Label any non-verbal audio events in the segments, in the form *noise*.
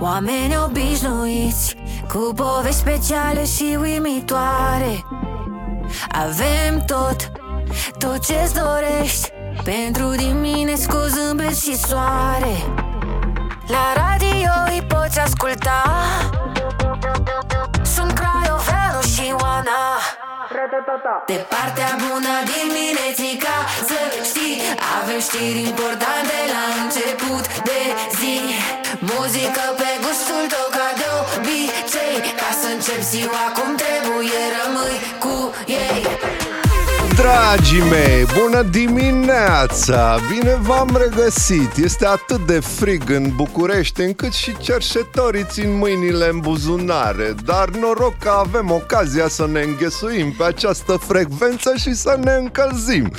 Oameni obișnuiți Cu povești speciale și uimitoare. Avem tot, tot ce-ți dorești. Pentru dimineți cu zâmbet și soare. La radio îi poți asculta. Sunt Craioveanu și Oana. De partea bună diminețica Să știi, avem știri importante la început de zi Muzică pe gustul tău ca de obicei. Ca să încep ziua cum trebuie, rămâi cu ei Dragii mei, bună dimineața! Bine v-am regăsit! Este atât de frig în București încât și cerșetorii țin mâinile în buzunare, dar noroc că avem ocazia să ne înghesuim pe această frecvență și să ne încălzim.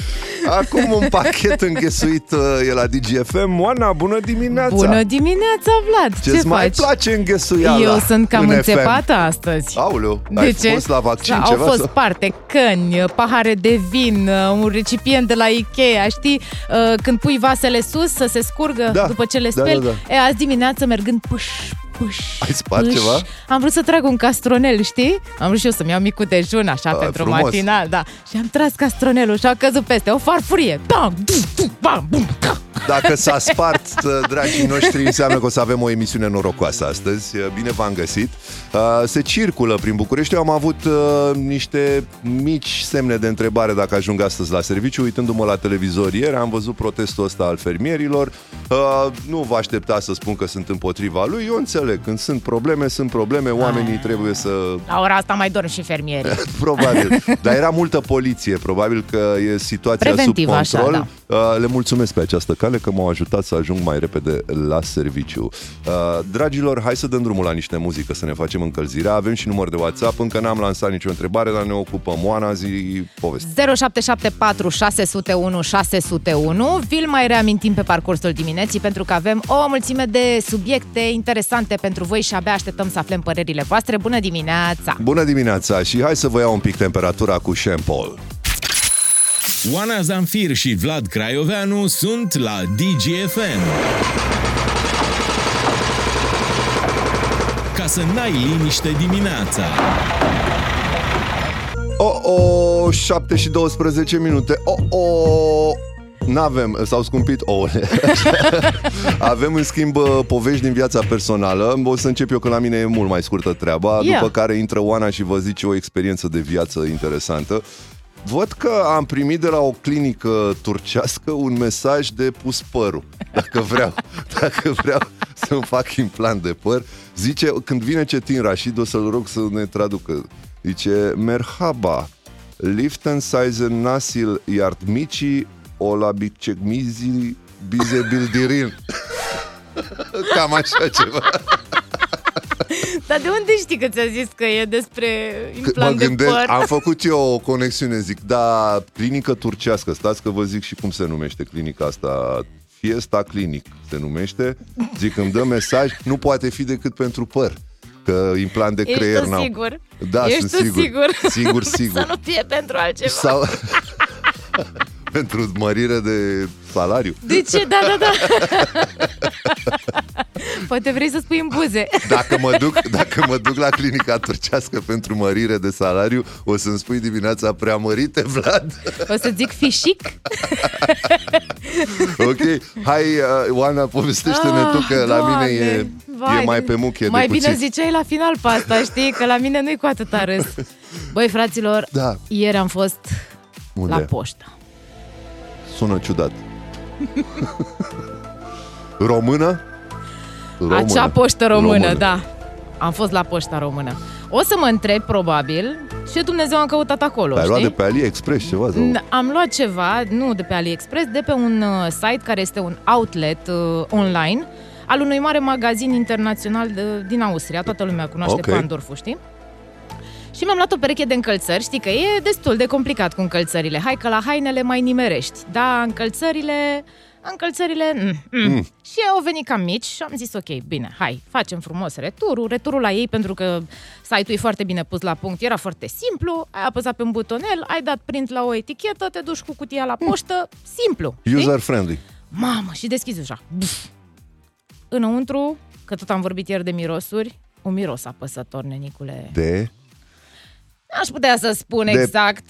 Acum un pachet înghesuit uh, e la DGFM. Oana, bună dimineața! Bună dimineața, Vlad! Ce-ți Ce mai faci? place înghesuiala Eu sunt cam în FM? înțepată astăzi. Aoleu, De ai ce? fost la vaccin Au ceva? fost sau? parte căni, pahare de vin, un recipient de la Ikea, știi? Uh, Când pui vasele sus să se scurgă Da, după ce le da, speli. da, E, azi dimineață mergând pâș, pâș, Ai spart pâș, ceva? Am vrut să trag un castronel, știi? Am vrut și eu să-mi iau micul dejun, așa, Ah, pentru frumos. matinal, da. Și am tras castronelul și a căzut peste, o farfurie. Bam, bum, bum, bam, bum, da. Dacă s-a spart, uh, dragii noștri, înseamnă că o să avem o emisiune norocoasă astăzi. Uh, Bine v-am găsit. Uh, Se circulă prin București. Eu am avut uh, niște mici semne de întrebare dacă ajung astăzi la serviciu. Uitându-mă la televizor ieri, am văzut protestul ăsta al fermierilor. Uh, Nu vă aștepta să spun că sunt împotriva lui. Eu înțeleg. Când sunt probleme, sunt probleme. Oamenii trebuie să La ora asta mai dorm și fermierii. *laughs* Probabil. Dar era multă poliție. Probabil că e situația Preventiv, sub așa, control. da. Uh, Le mulțumesc pe această cale că m-au ajutat să ajung mai repede la serviciu. Uh, Dragilor, hai să dăm drumul la niște muzică, să ne facem încălzirea. Avem și număr de WhatsApp. Încă n-am lansat nicio întrebare, dar ne ocupăm. Oana, zi poveste. 0774 601 601 Vi-l mai reamintim pe parcursul dimineții pentru că avem o mulțime de subiecte interesante pentru voi și abia așteptăm să aflăm părerile voastre. Bună dimineața! Bună dimineața și hai să vă iau un pic temperatura cu Shampoo. Oana Zamfir și Vlad Craioveanu sunt la DGFM. Ca să n-ai liniște dimineața. Oh, oh, 7 și 12 minute. Oh, oh. N-avem, s-au scumpit ouăle. *laughs* Avem, în schimb, uh, povești din viața personală. O să încep eu, că la mine e mult mai scurtă treaba. Ia. După care intră Oana și vă zice o experiență de viață interesantă. Văd că am primit de la o clinică turcească un mesaj de pus părul. Dacă vreau, *laughs* dacă vreau să-mi fac implant de păr. Zice, când vine Cetin Rașid, o să-l rog să ne traducă. Zice, merhaba, liften size nasil yardmici o la bicegmizi bize bildirin. Cam așa ceva. Dar de unde știi că ți-a zis că e despre Mă implant de gândesc, păr? am făcut eu o conexiune, zic, da, clinică turcească, stați că vă zic și cum se numește clinica asta, Fiesta Clinic se numește, zic, îmi dă mesaj, nu poate fi decât pentru păr, că implant de Ești creier tu n-au. sigur? Da, Ești sunt tu sigur. sigur? Sigur, *laughs* sigur. Să nu fie pentru altceva. Sau *laughs* pentru mărire de salariu. De ce? Da, da, da. *laughs* Poate vrei să spui în buze. Dacă mă duc, *laughs* dacă mă duc la clinica turcească pentru mărire de salariu, o să-mi spui dimineața preamărite, Vlad? O să zic fișic? *laughs* Ok, hai, uh, Oana, povestește-ne tu că la mine e, Ah, Doamne, e mai pe muchie Mai de bine cuțit. ziceai la final pe asta, știi? Că la mine nu-i cu atâta râs. Băi, fraților, Da. ieri am fost Unde? la poștă. Sună ciudat. Română? Română. Acea poștă română, Română. da. Am fost la poșta română. O să mă întreb, probabil, ce Dumnezeu am căutat acolo, Ai luat știi? de pe AliExpress ceva? Sau? N- Am luat ceva, nu de pe AliExpress, de pe un uh, site care este un outlet uh, online al unui mare magazin internațional de, din Austria. Toată lumea cunoaște Ok. okay. Pandorful, știi? Și mi-am luat o pereche de încălțări, știi că e destul de complicat cu încălțările. Hai că la hainele mai nimerești. Da, încălțările... Încălțările... Mm, mm. Mm. Și au venit cam mici și am zis, ok, bine, hai, facem frumos returul. Returul la ei, pentru că site-ul e foarte bine pus la punct, era foarte simplu. Ai apăsat pe un butonel, ai dat print la o etichetă, te duci cu cutia la poștă, simplu. știi? User friendly. Mamă, și deschizi ușa. Buf. Înăuntru, că tot am vorbit ieri de mirosuri, un miros apăsător, nenicule. De Aș putea să spun De exact.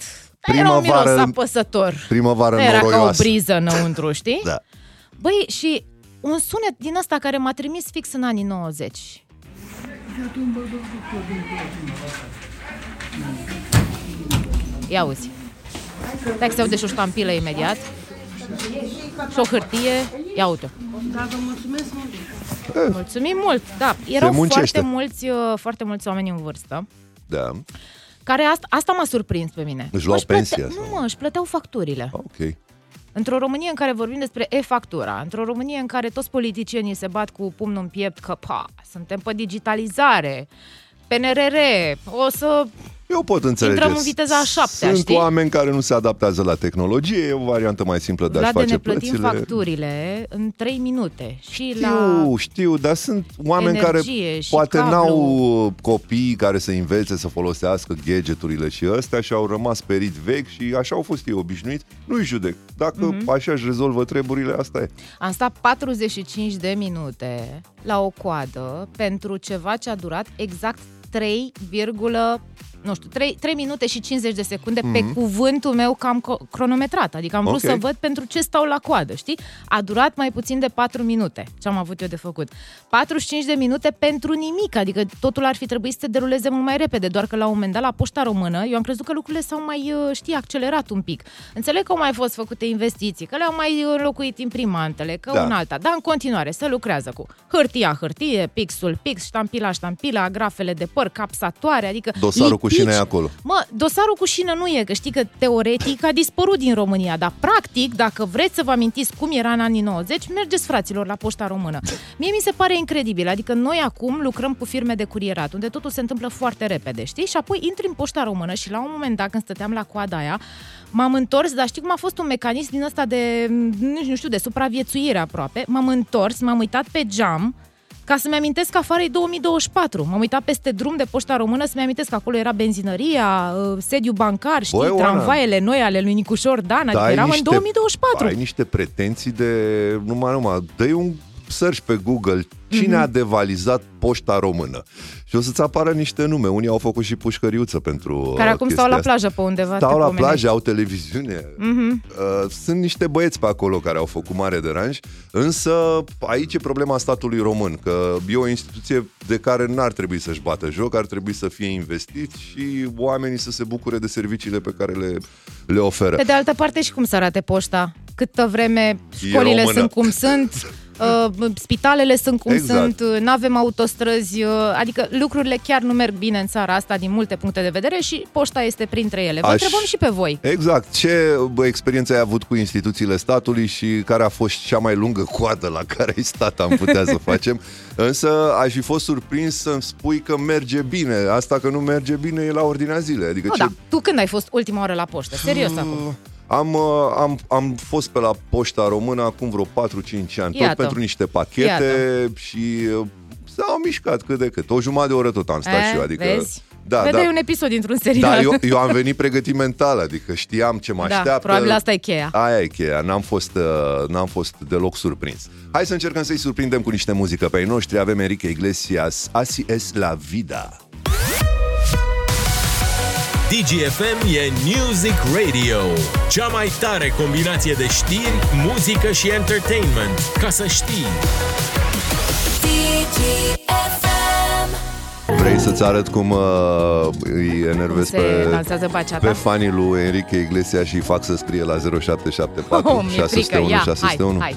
Dar era un primăvară- miros apăsător. primăvară Era ca o noroioasă. briză înăuntru, știi? *laughs* Da. Băi, și un sunet din ăsta care m-a trimis fix în anii 90. Ia uzi. Stai că se aude și o ștampilă imediat. Și o hârtie. Ia uite Mulțumim mult, da. Erau muncește. foarte mulți, uh, foarte mulți oameni în vârstă Da. Care asta, asta m-a surprins pe mine. Își luau Mă, plăte- pensia Nu, sau? mă, își plăteau facturile. Ok. Într-o Românie în care vorbim despre e-factura, într-o Românie în care toți politicienii se bat cu pumnul în piept că, pa, suntem pe digitalizare, PNRR, o să... Eu pot înțelege. Intrăm în viteza a șaptea, Sunt știi? oameni care nu se adaptează la tehnologie, e o variantă mai simplă de a-și Vlade, face ne plătim plățile. facturile în 3 minute. Și Știu, la... știu, dar sunt oameni energie care și poate cablu. n-au copii care să învețe să folosească gadgeturile și astea și au rămas perit vechi și așa au fost ei obișnuiți. Nu-i judec. Dacă Mhm. așa își rezolvă treburile, asta e. Am stat 45 de minute la o coadă pentru ceva ce a durat exact 3, nu știu, 3, 3 minute și 50 de secunde mm-hmm. pe cuvântul meu că am co- cronometrat. Adică am vrut Ok. să văd pentru ce stau la coadă, știi? A durat mai puțin de 4 minute ce am avut eu de făcut. 45 de minute pentru nimic, adică totul ar fi trebuit să se deruleze mult mai repede, doar că la un moment dat la Poșta Română eu am crezut că lucrurile s-au mai, uh, știi, accelerat un pic. Înțeleg că au mai fost făcute investiții, că le-au mai înlocuit imprimantele, că Da. un alta, dar în continuare se lucrează cu hârtia, hârtie, pixul, pix, ștampila, ștampila, agrafele de păr, capsatoare, adică Dosarul cu lipici. șină e acolo. Mă, dosarul cu șină nu e, că știi că teoretic a dispărut din România, dar practic, dacă vreți să vă amintiți cum era în anii 90, mergeți fraților la Poșta Română. Mie mi se pare incredibil, adică noi acum lucrăm cu firme de curierat, unde totul se întâmplă foarte repede, știi? Și apoi intri în Poșta Română și la un moment dat, când stăteam la coada aia, m-am întors, dar știi cum a fost un mecanism din ăsta de, nu nu știu, de supraviețuire aproape, m-am întors, m-am uitat pe geam, ca să-mi amintesc că afară e 2024. M-am uitat peste drum de Poșta Română să-mi amintesc că acolo era benzinăria, uh, sediu bancar, știi, Băi, Oana, tramvaiele noi ale lui Nicușor Dan, adică ai eram în 2024. Ai niște pretenții de... Numai, numai, dă un search pe Google cine Mhm. a devalizat poșta română. Și o să-ți apară niște nume. Unii au făcut și pușcăriuță pentru Care uh, acum chestia stau la asta. plajă pe undeva. Stau te la pomenești. plajă, au televiziune. Mhm. Uh, Sunt niște băieți pe acolo care au făcut mare deranj, însă aici e problema statului român, că e o instituție de care n-ar trebui să-și bată joc, ar trebui să fie investit și oamenii să se bucure de serviciile pe care le, le oferă. Pe de altă parte și cum să arate poșta? Câtă vreme școlile română. sunt cum sunt, *laughs* uh, spitalele sunt cum Exact. sunt, uh, nu avem autostrăzi, uh, adică lucrurile chiar nu merg bine în țara asta din multe puncte de vedere și poșta este printre ele. Vă Aș- întrebăm și pe voi. Exact. Ce bă, experiență ai avut cu instituțiile statului și care a fost cea mai lungă coadă la care ai stat, am putea să *laughs* facem. Însă aș fi fost surprins să-mi spui că merge bine. Asta că nu merge bine e la ordinea zilei. Adică Nu, ce... da. Tu când ai fost ultima oară la poștă? Serios acum. Am, uh, am, am fost pe la Poșta Română acum vreo 4-5 ani, tot Iată. pentru niște pachete Iată. și uh, s-au mișcat cât de cât. O jumătate de oră tot am stat E, și eu, adică... vezi? Da, Vedeai da. un episod dintr-un serial. Da, eu, *laughs* eu am venit pregătit mental, adică știam ce mă Da, așteaptă. probabil asta e cheia. Aia e cheia, n-am fost, uh, n-am fost deloc surprins. Hai să încercăm să-i surprindem cu niște muzică pe ai noștri. Avem Enrique Iglesias, Asi es la vida. DGFM e Music Radio, cea mai tare combinație de știri, muzică și entertainment. Ca să știi! DGFM Vrei să-ți arăt cum uh, îi enervez Se pe, lansează baceata. pe fanii lui Enrique Iglesias și îi fac să scrie la 0774 *laughs* Oh, mi-e frică. 601 Ia, 601. hai, hai.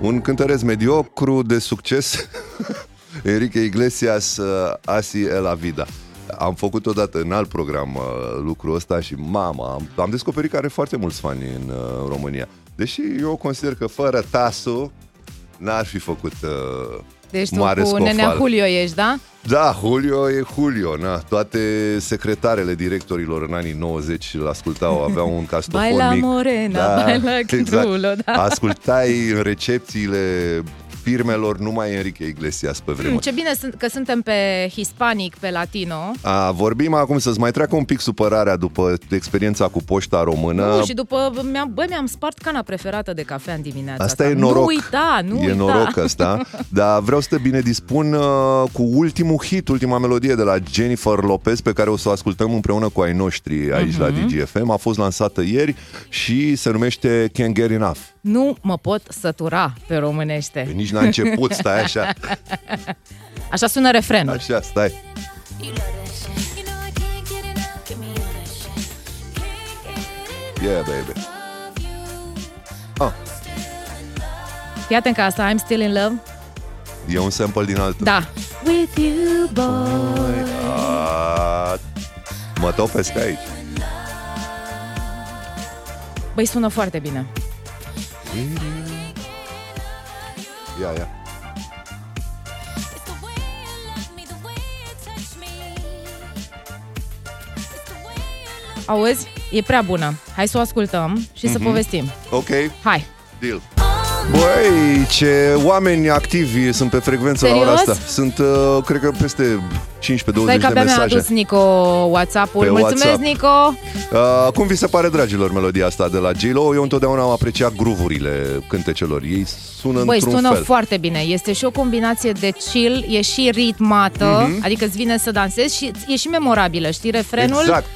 Un cântăresc mediocru de succes, *laughs* Enrique Iglesias, uh, Asi e la vida. Am făcut odată în alt program uh, lucrul ăsta și mama, am, am descoperit că are foarte mulți fani în uh, România. Deși eu consider că fără Tasu n-ar fi făcut uh, Deci tu mare cu scofală. nenea Julio ești, da? Da, Julio e Julio, na. Toate secretarele directorilor în anii 90 îl ascultau, aveau un *laughs* castofon Baila mic. morena, baila cântulo, da. Ascultai în recepțiile firmelor numai Enrique Iglesias pe Mm, vremuri. ce bine sunt- că suntem pe hispanic, pe latino. A, vorbim acum să-ți mai treacă un pic supărarea după experiența cu poșta română. Nu, și după, mi-am, bă, mi-am spart cana preferată de cafea în dimineața Asta e noroc. Nu uita, nu e uita. noroc asta. *laughs* Dar vreau să te bine dispun uh, cu ultimul hit, ultima melodie de la Jennifer Lopez pe care o să o ascultăm împreună cu ai noștri aici la Mhm. DGFM. A fost lansată ieri și se numește Can't Get Enough. Nu mă pot sătura pe românește. Nici n-a început, stai așa. *laughs* Așa sună refrenul. Așa, stai. Yeah, baby. Ah, Fii atent că asta, I'm still in love. e un sample din altul. Da. With you, boy. Ah, mă topesc aici. Băi, sună foarte bine. Ia, ia. Auzi? E prea bună. Hai să o ascultăm și Mhm. să povestim. Ok, Hai. deal. Băi, ce oameni activi sunt pe frecvență la ora Serios? asta. Sunt, uh, cred că peste 15-20 Stai că de abia mi-a mesaje. adus Nico WhatsApp-ul. Pe Mulțumesc, WhatsApp. Nico! Uh, cum vi se pare, dragilor, melodia asta de la J-Lo? Eu întotdeauna am apreciat gruvurile cântecelor. Ei sună Băi, într-un sună fel. foarte bine. Este și o combinație de chill, e și ritmată, Mhm. adică îți vine să dansezi și e și memorabilă. Știi refrenul? Exact.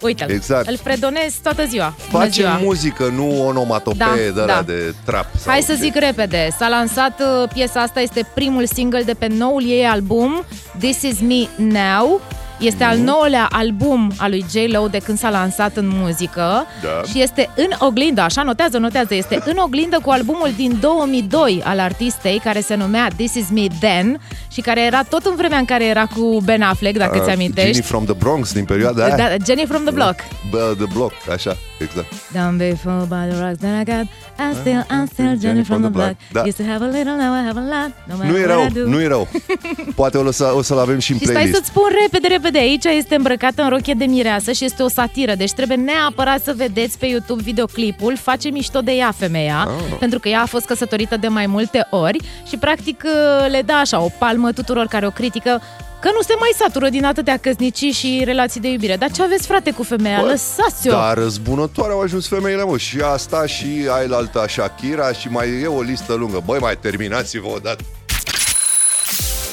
Uite-l. Exact. Îl fredonezi toată ziua. Bună Face ziua. muzică, nu onomatopee Da, de, da. da. de trap. sau Hai să ce. zic repede. S-a lansat uh, piesa asta, este primul single de pe noul ei album, This Is Me Now. Este Mhm. al nouălea album al lui J-Lo de când s-a lansat în muzică Da. și este în oglindă, așa notează, notează, este în oglindă cu albumul din 2002 al artistei care se numea This Is Me Then și care era tot în vremea în care era cu Ben Affleck, dacă ți Uh, amintești. Jenny from the Bronx, din perioada aia. Da, Jenny from the Block. Bă, The Block, așa, exact. Down before by the rocks that I got I'm still, I'm still Jenny from the block Da. Used to have a little, now I have a lot No matter Nu e what rău, I do. nu e rău. *laughs* Poate o, lăsa, o să-l avem și în Și stai playlist. să-ți spun repede, repede, aici este îmbrăcată în rochie de mireasă și este o satiră, deci trebuie neapărat să vedeți pe YouTube videoclipul, face mișto de ea femeia, Ah. pentru că ea a fost căsătorită de mai multe ori și practic le dă așa o palmă tuturor care o critică că nu se mai satură din atâtea căsnicii și relații de iubire. Dar ce aveți, frate, cu femeia? Bă, Lăsați-o! Dar răzbunătoare au ajuns femeile, mă. Și asta și ailalta Shakira și mai e o listă lungă. Băi, mai terminați-vă odată.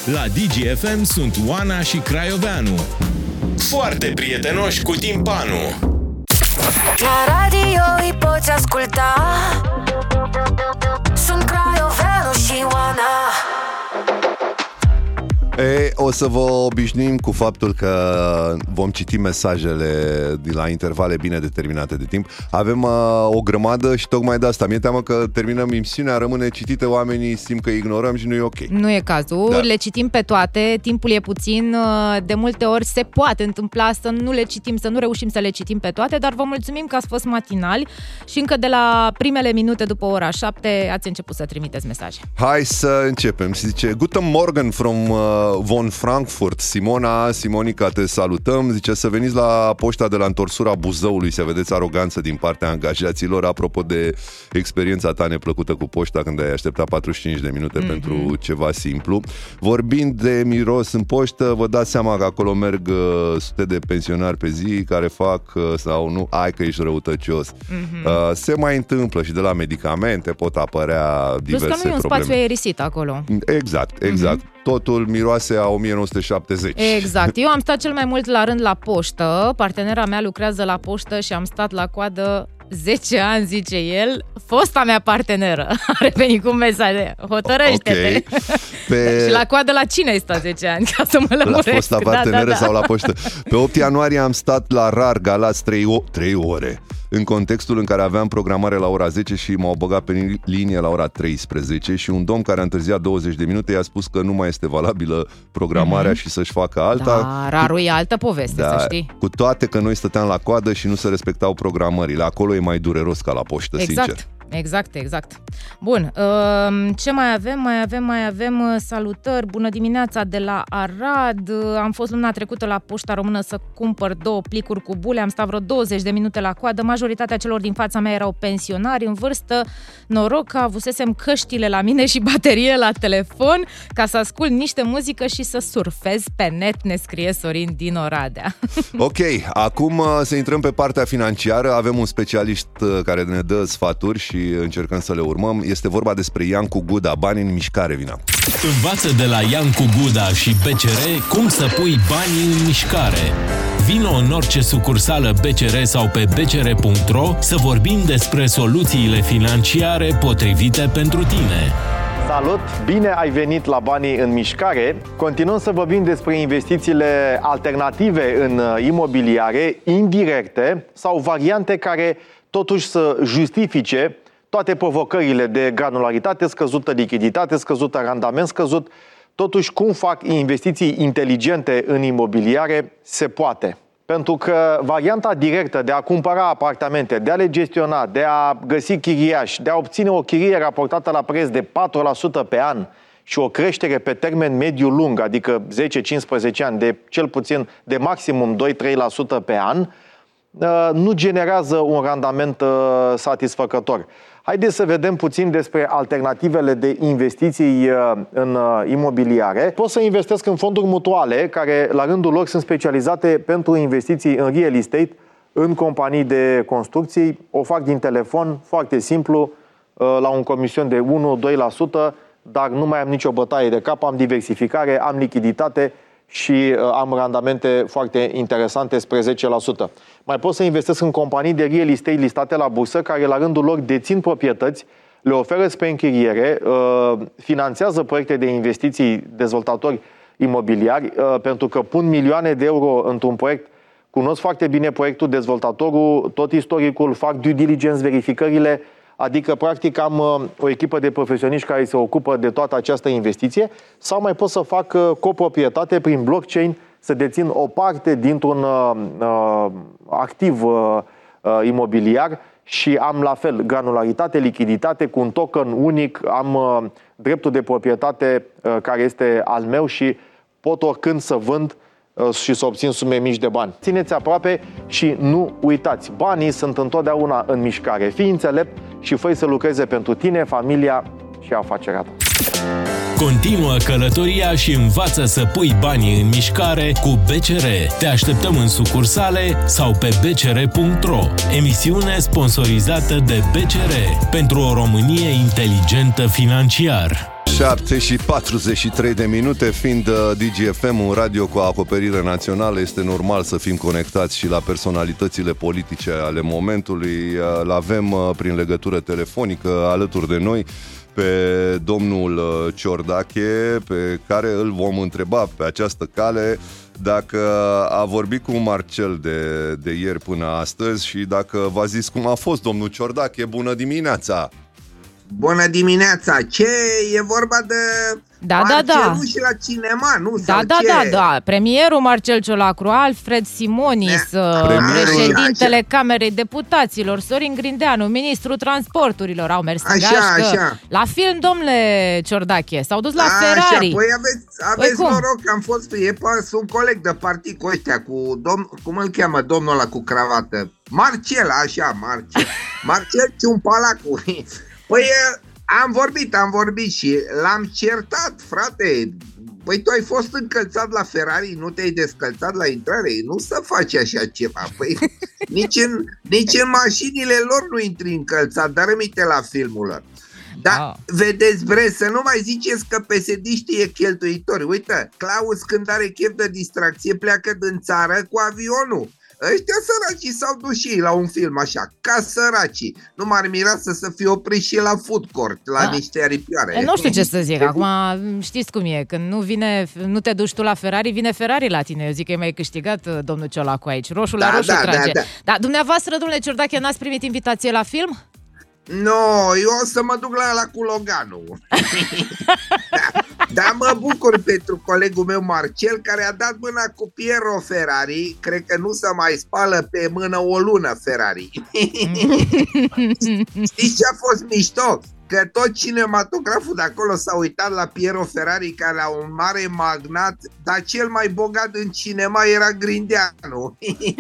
La DGFM sunt Oana și Craioveanu. Foarte prietenoși cu timpanul. La radio îi poți asculta Sunt Craioveanu și Oana E, o să vă obișnuim cu faptul că vom citi mesajele de la intervale bine determinate de timp. Avem uh, o grămadă și tocmai de asta. Mi-e teamă că terminăm emisiunea, rămâne citită, oamenii simt că ignorăm și nu e ok. Nu e cazul, Da. le citim pe toate, timpul e puțin, de multe ori se poate întâmpla să nu le citim, să nu reușim să le citim pe toate, dar vă mulțumim că ați fost matinali și încă de la primele minute după ora 7 ați început să trimiteți mesaje. Hai să începem. Se zice, Guten Morgen from uh, von Frankfurt. Simona, Simonica, te salutăm. Zice să veniți la poșta de la întorsura Buzăului să vedeți aroganță din partea angajaților. Apropo de experiența ta neplăcută cu poșta când ai așteptat 45 de minute mm-hmm. pentru ceva simplu. Vorbind de miros în poștă, vă dați seama că acolo merg uh, sute de pensionari pe zi care fac uh, sau nu, ai că ești răutăcios. Mm-hmm. Uh, se mai întâmplă și de la medicamente pot apărea Plus diverse că nu e un probleme. spațiu aerisit acolo. Exact, exact. Mm-hmm. Totul miroase a 1970. Exact. Eu am stat cel mai mult la rând la poștă. Partenera mea lucrează la poștă și am stat la coadă 10 ani, zice el. Fosta mea parteneră *laughs* a revenit cu un mesaj. Hotărăște-te. Ok. *laughs* Pe... și la coadă la cine ai stat 10 ani? *laughs* Ca să mă la lămuresc. fosta parteneră sau la poștă. Pe 8 ianuarie am stat la rar Galați 3, o- 3 ore în contextul în care aveam programare la ora 10 și m-au băgat pe linie la ora 13 și un domn care a întârziat 20 de minute i-a spus că nu mai este valabilă programarea mm-hmm. și să-și facă alta. Da, rarul e altă poveste, să știi. cu toate că noi stăteam la coadă și nu se respectau programările. Acolo e mai dureros ca la poștă, Exact. sincer. Exact, exact. Bun, uh, ce mai avem? Mai avem, mai avem uh, salutări, bună dimineața de la Arad. Uh, am fost luna trecută la Poșta Română să cumpăr două plicuri cu bule, am stat vreo 20 de minute la coadă, majoritatea celor din fața mea erau pensionari în vârstă. Noroc că avusesem căștile la mine și baterie la telefon ca să ascult niște muzică și să surfez pe net, ne scrie Sorin din Oradea. *laughs* Ok, acum să intrăm pe partea financiară. Avem un specialist care ne dă sfaturi și încercăm să le urmăm. Este vorba despre Iancu Guda, bani în mișcare, vina. Învață de la Iancu Guda și BCR cum să pui banii în mișcare. Vino în orice sucursală BCR sau pe bcr.ro să vorbim despre soluțiile financiare potrivite pentru tine. Salut! Bine ai venit la Banii în Mișcare. Continuăm să vorbim despre investițiile alternative în imobiliare, indirecte sau variante care totuși să justifice toate provocările de granularitate scăzută, lichiditate scăzută, randament scăzut, totuși cum fac investiții inteligente în imobiliare se poate. Pentru că varianta directă de a cumpăra apartamente, de a le gestiona, de a găsi chiriași, de a obține o chirie raportată la preț de 4% pe an și o creștere pe termen mediu-lung, adică 10-15 ani, de cel puțin de maximum 2-3% pe an, uh, nu generează un randament uh, satisfăcător. Haideți să vedem puțin despre alternativele de investiții uh, în uh, imobiliare. Pot să investesc în fonduri mutuale, care la rândul lor sunt specializate pentru investiții în real estate, în companii de construcții. O fac din telefon, foarte simplu, uh, la un comision de 1-2%, dar nu mai am nicio bătaie de cap, am diversificare, am lichiditate și am randamente foarte interesante spre 10%. Mai pot să investesc în companii de real estate listate la bursă, care la rândul lor dețin proprietăți, le oferă spre închiriere, uh, finanțează proiecte de investiții dezvoltatori imobiliari, uh, pentru că pun milioane de euro într-un proiect, cunosc foarte bine proiectul, dezvoltatorul, tot istoricul, fac due diligence, verificările, adică practic am uh, o echipă de profesioniști care se ocupă de toată această investiție, sau mai pot să fac coproprietate prin blockchain, să dețin o parte dintr-un uh, uh, activ uh, uh, imobiliar și am la fel granularitate, lichiditate cu un token unic, am uh, dreptul de proprietate uh, care este al meu și pot oricând să vând uh, și să obțin sume mici de bani. Țineți aproape și nu uitați, banii sunt întotdeauna în mișcare. Fii înțelept și fă să lucreze pentru tine, familia și afacerea ta. Continuă călătoria și învață să pui banii în mișcare cu BCR. Te așteptăm în sucursale sau pe bcr.ro. Emisiune sponsorizată de BCR pentru o Românie inteligentă financiar. 7 și 43 de minute, fiind uh, DGFM un radio cu acoperire națională, este normal să fim conectați și la personalitățile politice ale momentului. Uh, îl avem uh, prin legătură telefonică alături de noi pe domnul uh, Ciordache, pe care îl vom întreba pe această cale dacă a vorbit cu Marcel de, de ieri până astăzi și dacă v-a zis cum a fost domnul Ciordache. Bună dimineața! Bună dimineața! Ce e vorba de da, da, da. și la cinema, nu? Da, da, ce? da, da. Premierul Marcel Ciolacru, Alfred Simonis, uh, președintele așa. Camerei Deputaților, Sorin Grindeanu, ministrul transporturilor au mers așa, gașcă. Așa. La film, domnule Ciordache, s-au dus la așa, Ferrari. Păi aveți, aveți păi noroc că am fost, e un coleg de partid cu ăștia, cu domn, cum îl cheamă domnul ăla cu cravată? Marcel, așa, Marcel. *laughs* Marcel Ciumpalacu. Păi am vorbit, am vorbit și l-am certat, frate. Păi tu ai fost încălțat la Ferrari, nu te-ai descălțat la intrare? Nu să faci așa ceva. Păi nici în, nici în mașinile lor nu intri încălțat, dar rămite la filmul lor. Da, ah. vedeți, bre, să nu mai ziceți că psd e cheltuitori. Uite, Claus când are chef de distracție pleacă din țară cu avionul. Ăștia săracii s-au dus și ei la un film așa, ca săracii. Nu m-ar mira să se fie oprit și la food court, la da. niște aripioare. E, nu știu ce să zic, acum știți cum e, când nu vine, nu te duci tu la Ferrari, vine Ferrari la tine. Eu zic că e mai câștigat uh, domnul Ciolacu aici, roșul da, la roșu da, trage. Da, da. Dar dumneavoastră, domnule Ciordache, n-ați primit invitație la film? Nu, no, eu o să mă duc la la cu Loganu. da, *laughs* da, Dar mă bucur pentru colegul meu Marcel, care a dat mâna cu Piero Ferrari. Cred că nu se mai spală pe mână o lună Ferrari. *laughs* Știți ce a fost mișto? Că tot cinematograful de acolo s-a uitat la Piero Ferrari, care era un mare magnat, dar cel mai bogat în cinema era Grindeanu.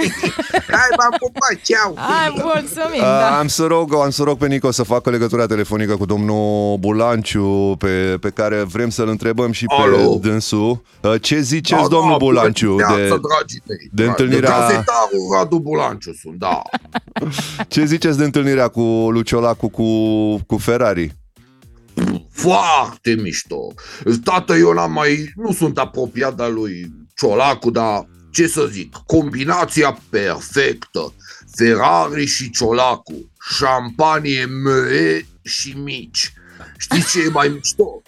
*laughs* Hai, m-am pupat, ceau! Hai, mulțumim, Uh, da. Am să rog, am să rog pe Nico să facă legătura telefonică cu domnul Bulanciu, pe, pe care vrem să-l întrebăm și pe Alo. dânsul. Uh, Ce ziceți, Da, domnul da, Bulanciu, bună de, dimineața, dragii mei. de Da, întâlnirea- De gazetarul Radu Bulanciu sunt, da. *laughs* ce ziceți de întâlnirea cu Luciolacu cu, cu Ferrari? Foarte mișto. Tată, eu n-am mai... Nu sunt apropiat de lui Ciolacu, dar ce să zic, combinația perfectă. Ferrari și Ciolacu, șampanie măe și mici. Știți ce e mai mișto?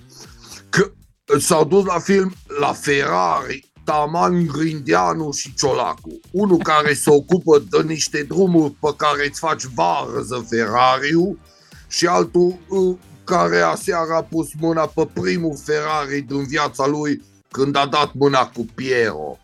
Că s-au dus la film la Ferrari, Taman Grindeanu și Ciolacu. Unul care se ocupă de niște drumuri pe care îți faci varză Ferrariu și altul uh, care aseară a pus mâna pe primul Ferrari din viața lui când a dat mâna cu Piero.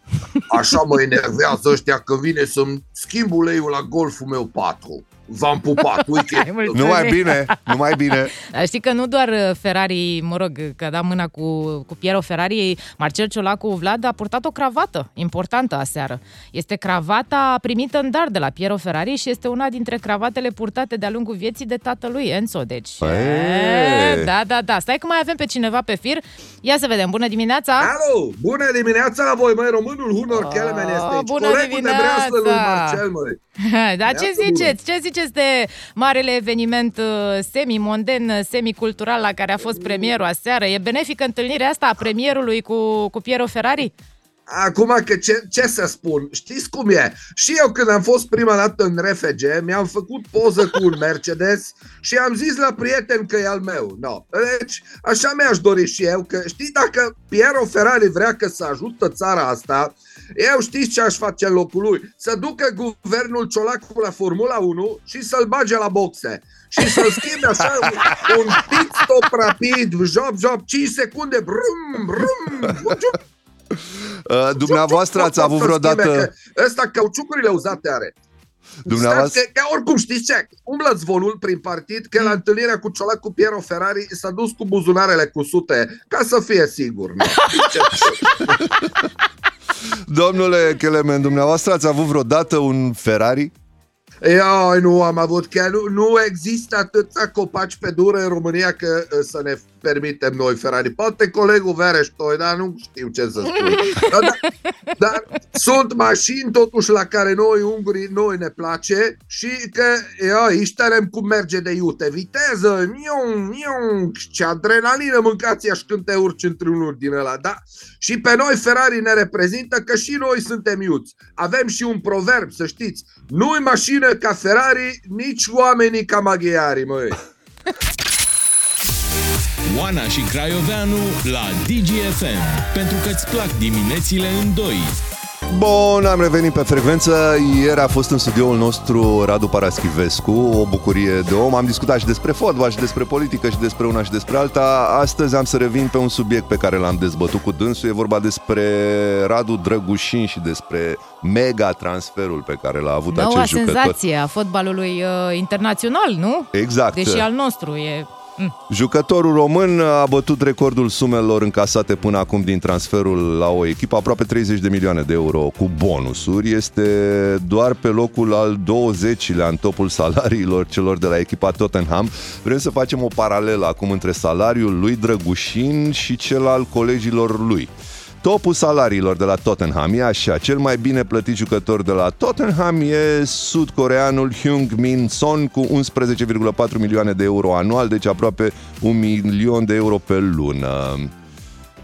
Așa mă enervează ăștia că vine să-mi schimb uleiul la golful meu 4. V-am pupat, *laughs* uite. Hai, mulțumim. Numai bine, numai bine. Dar știi că nu doar uh, Ferrari, mă rog, că a dat mâna cu, cu Piero Ferrari, Marcel Ciolacu Vlad a purtat o cravată importantă aseară. Este cravata primită în dar de la Piero Ferrari și este una dintre cravatele purtate de-a lungul vieții de tatălui Enzo. Deci, Păi. e, da, da, da. Stai că mai avem pe cineva pe fir. Ia să vedem. Bună dimineața! Alo, bună dimineața la voi, măi, românul Hunor Kelemen este aici. Ah, bună Colegul de breaslă lui dimineața! Marcel, măi. *laughs* Da, ce Neața, ziceți? Ce ziceți de marele eveniment uh, semi-monden, uh, semi-cultural la care a fost premierul aseară? E benefică întâlnirea asta a premierului cu, cu Piero Ferrari? Acum că ce, ce să spun, știți cum e? Și eu când am fost prima dată în RFG, mi-am făcut poză cu un Mercedes și am zis la prieten că e al meu. No. Deci, așa mi-aș dori și eu, că știi, dacă Piero Ferrari vrea că să ajută țara asta, eu știți ce aș face în locul lui? Să ducă guvernul Ciolacu la Formula 1 și să-l bage la boxe. Și să schimbe așa un, un pit stop rapid, job, job, 5 secunde, brum, brum, brum, Uh, Dumneavoastră ați avut vreodată... Ăsta cauciucurile uzate are. Dumneavoastră... Stați Că, că oricum știți ce? Umblă zvonul prin partid că la întâlnirea cu Ciolac cu Piero Ferrari s-a dus cu buzunarele cu sute, ca să fie sigur. Nu? Ce- *laughs* Domnule Kelemen, dumneavoastră ați avut vreodată un Ferrari? Ia, nu am avut, chiar nu, nu există atâția copaci pe dură în România că uh, să ne permitem noi Ferrari. Poate colegul Vereștoi, dar nu știu ce să spun. Dar, dar, dar sunt mașini totuși la care noi, ungurii, noi ne place și că ia, ișterem cum merge de iute. Viteză, miung, miung, ce adrenalină mâncați aș când te urci într-unul din ăla, da? Și pe noi Ferrari ne reprezintă că și noi suntem iuți. Avem și un proverb, să știți, nu-i mașină ca Ferrari, nici oamenii ca maghiari, măi. Oana și Craioveanu la DGFM. Pentru că îți plac diminețile în doi. Bun, am revenit pe frecvență. Ieri a fost în studioul nostru Radu Paraschivescu, o bucurie de om. Am discutat și despre fotbal, și despre politică, și despre una și despre alta. Astăzi am să revin pe un subiect pe care l-am dezbătut cu dânsul. E vorba despre Radu Drăgușin și despre mega transferul pe care l-a avut Noua acest jucător. senzație a fotbalului uh, internațional, nu? Exact. Deși al nostru e... Mm. Jucătorul român a bătut recordul sumelor încasate până acum din transferul la o echipă, aproape 30 de milioane de euro cu bonusuri. Este doar pe locul al 20-lea în topul salariilor celor de la echipa Tottenham. Vrem să facem o paralelă acum între salariul lui Drăgușin și cel al colegilor lui. Topul salariilor de la Tottenham e așa, cel mai bine plătit jucător de la Tottenham e sud-coreanul Hyung Min Son cu 11,4 milioane de euro anual, deci aproape un milion de euro pe lună.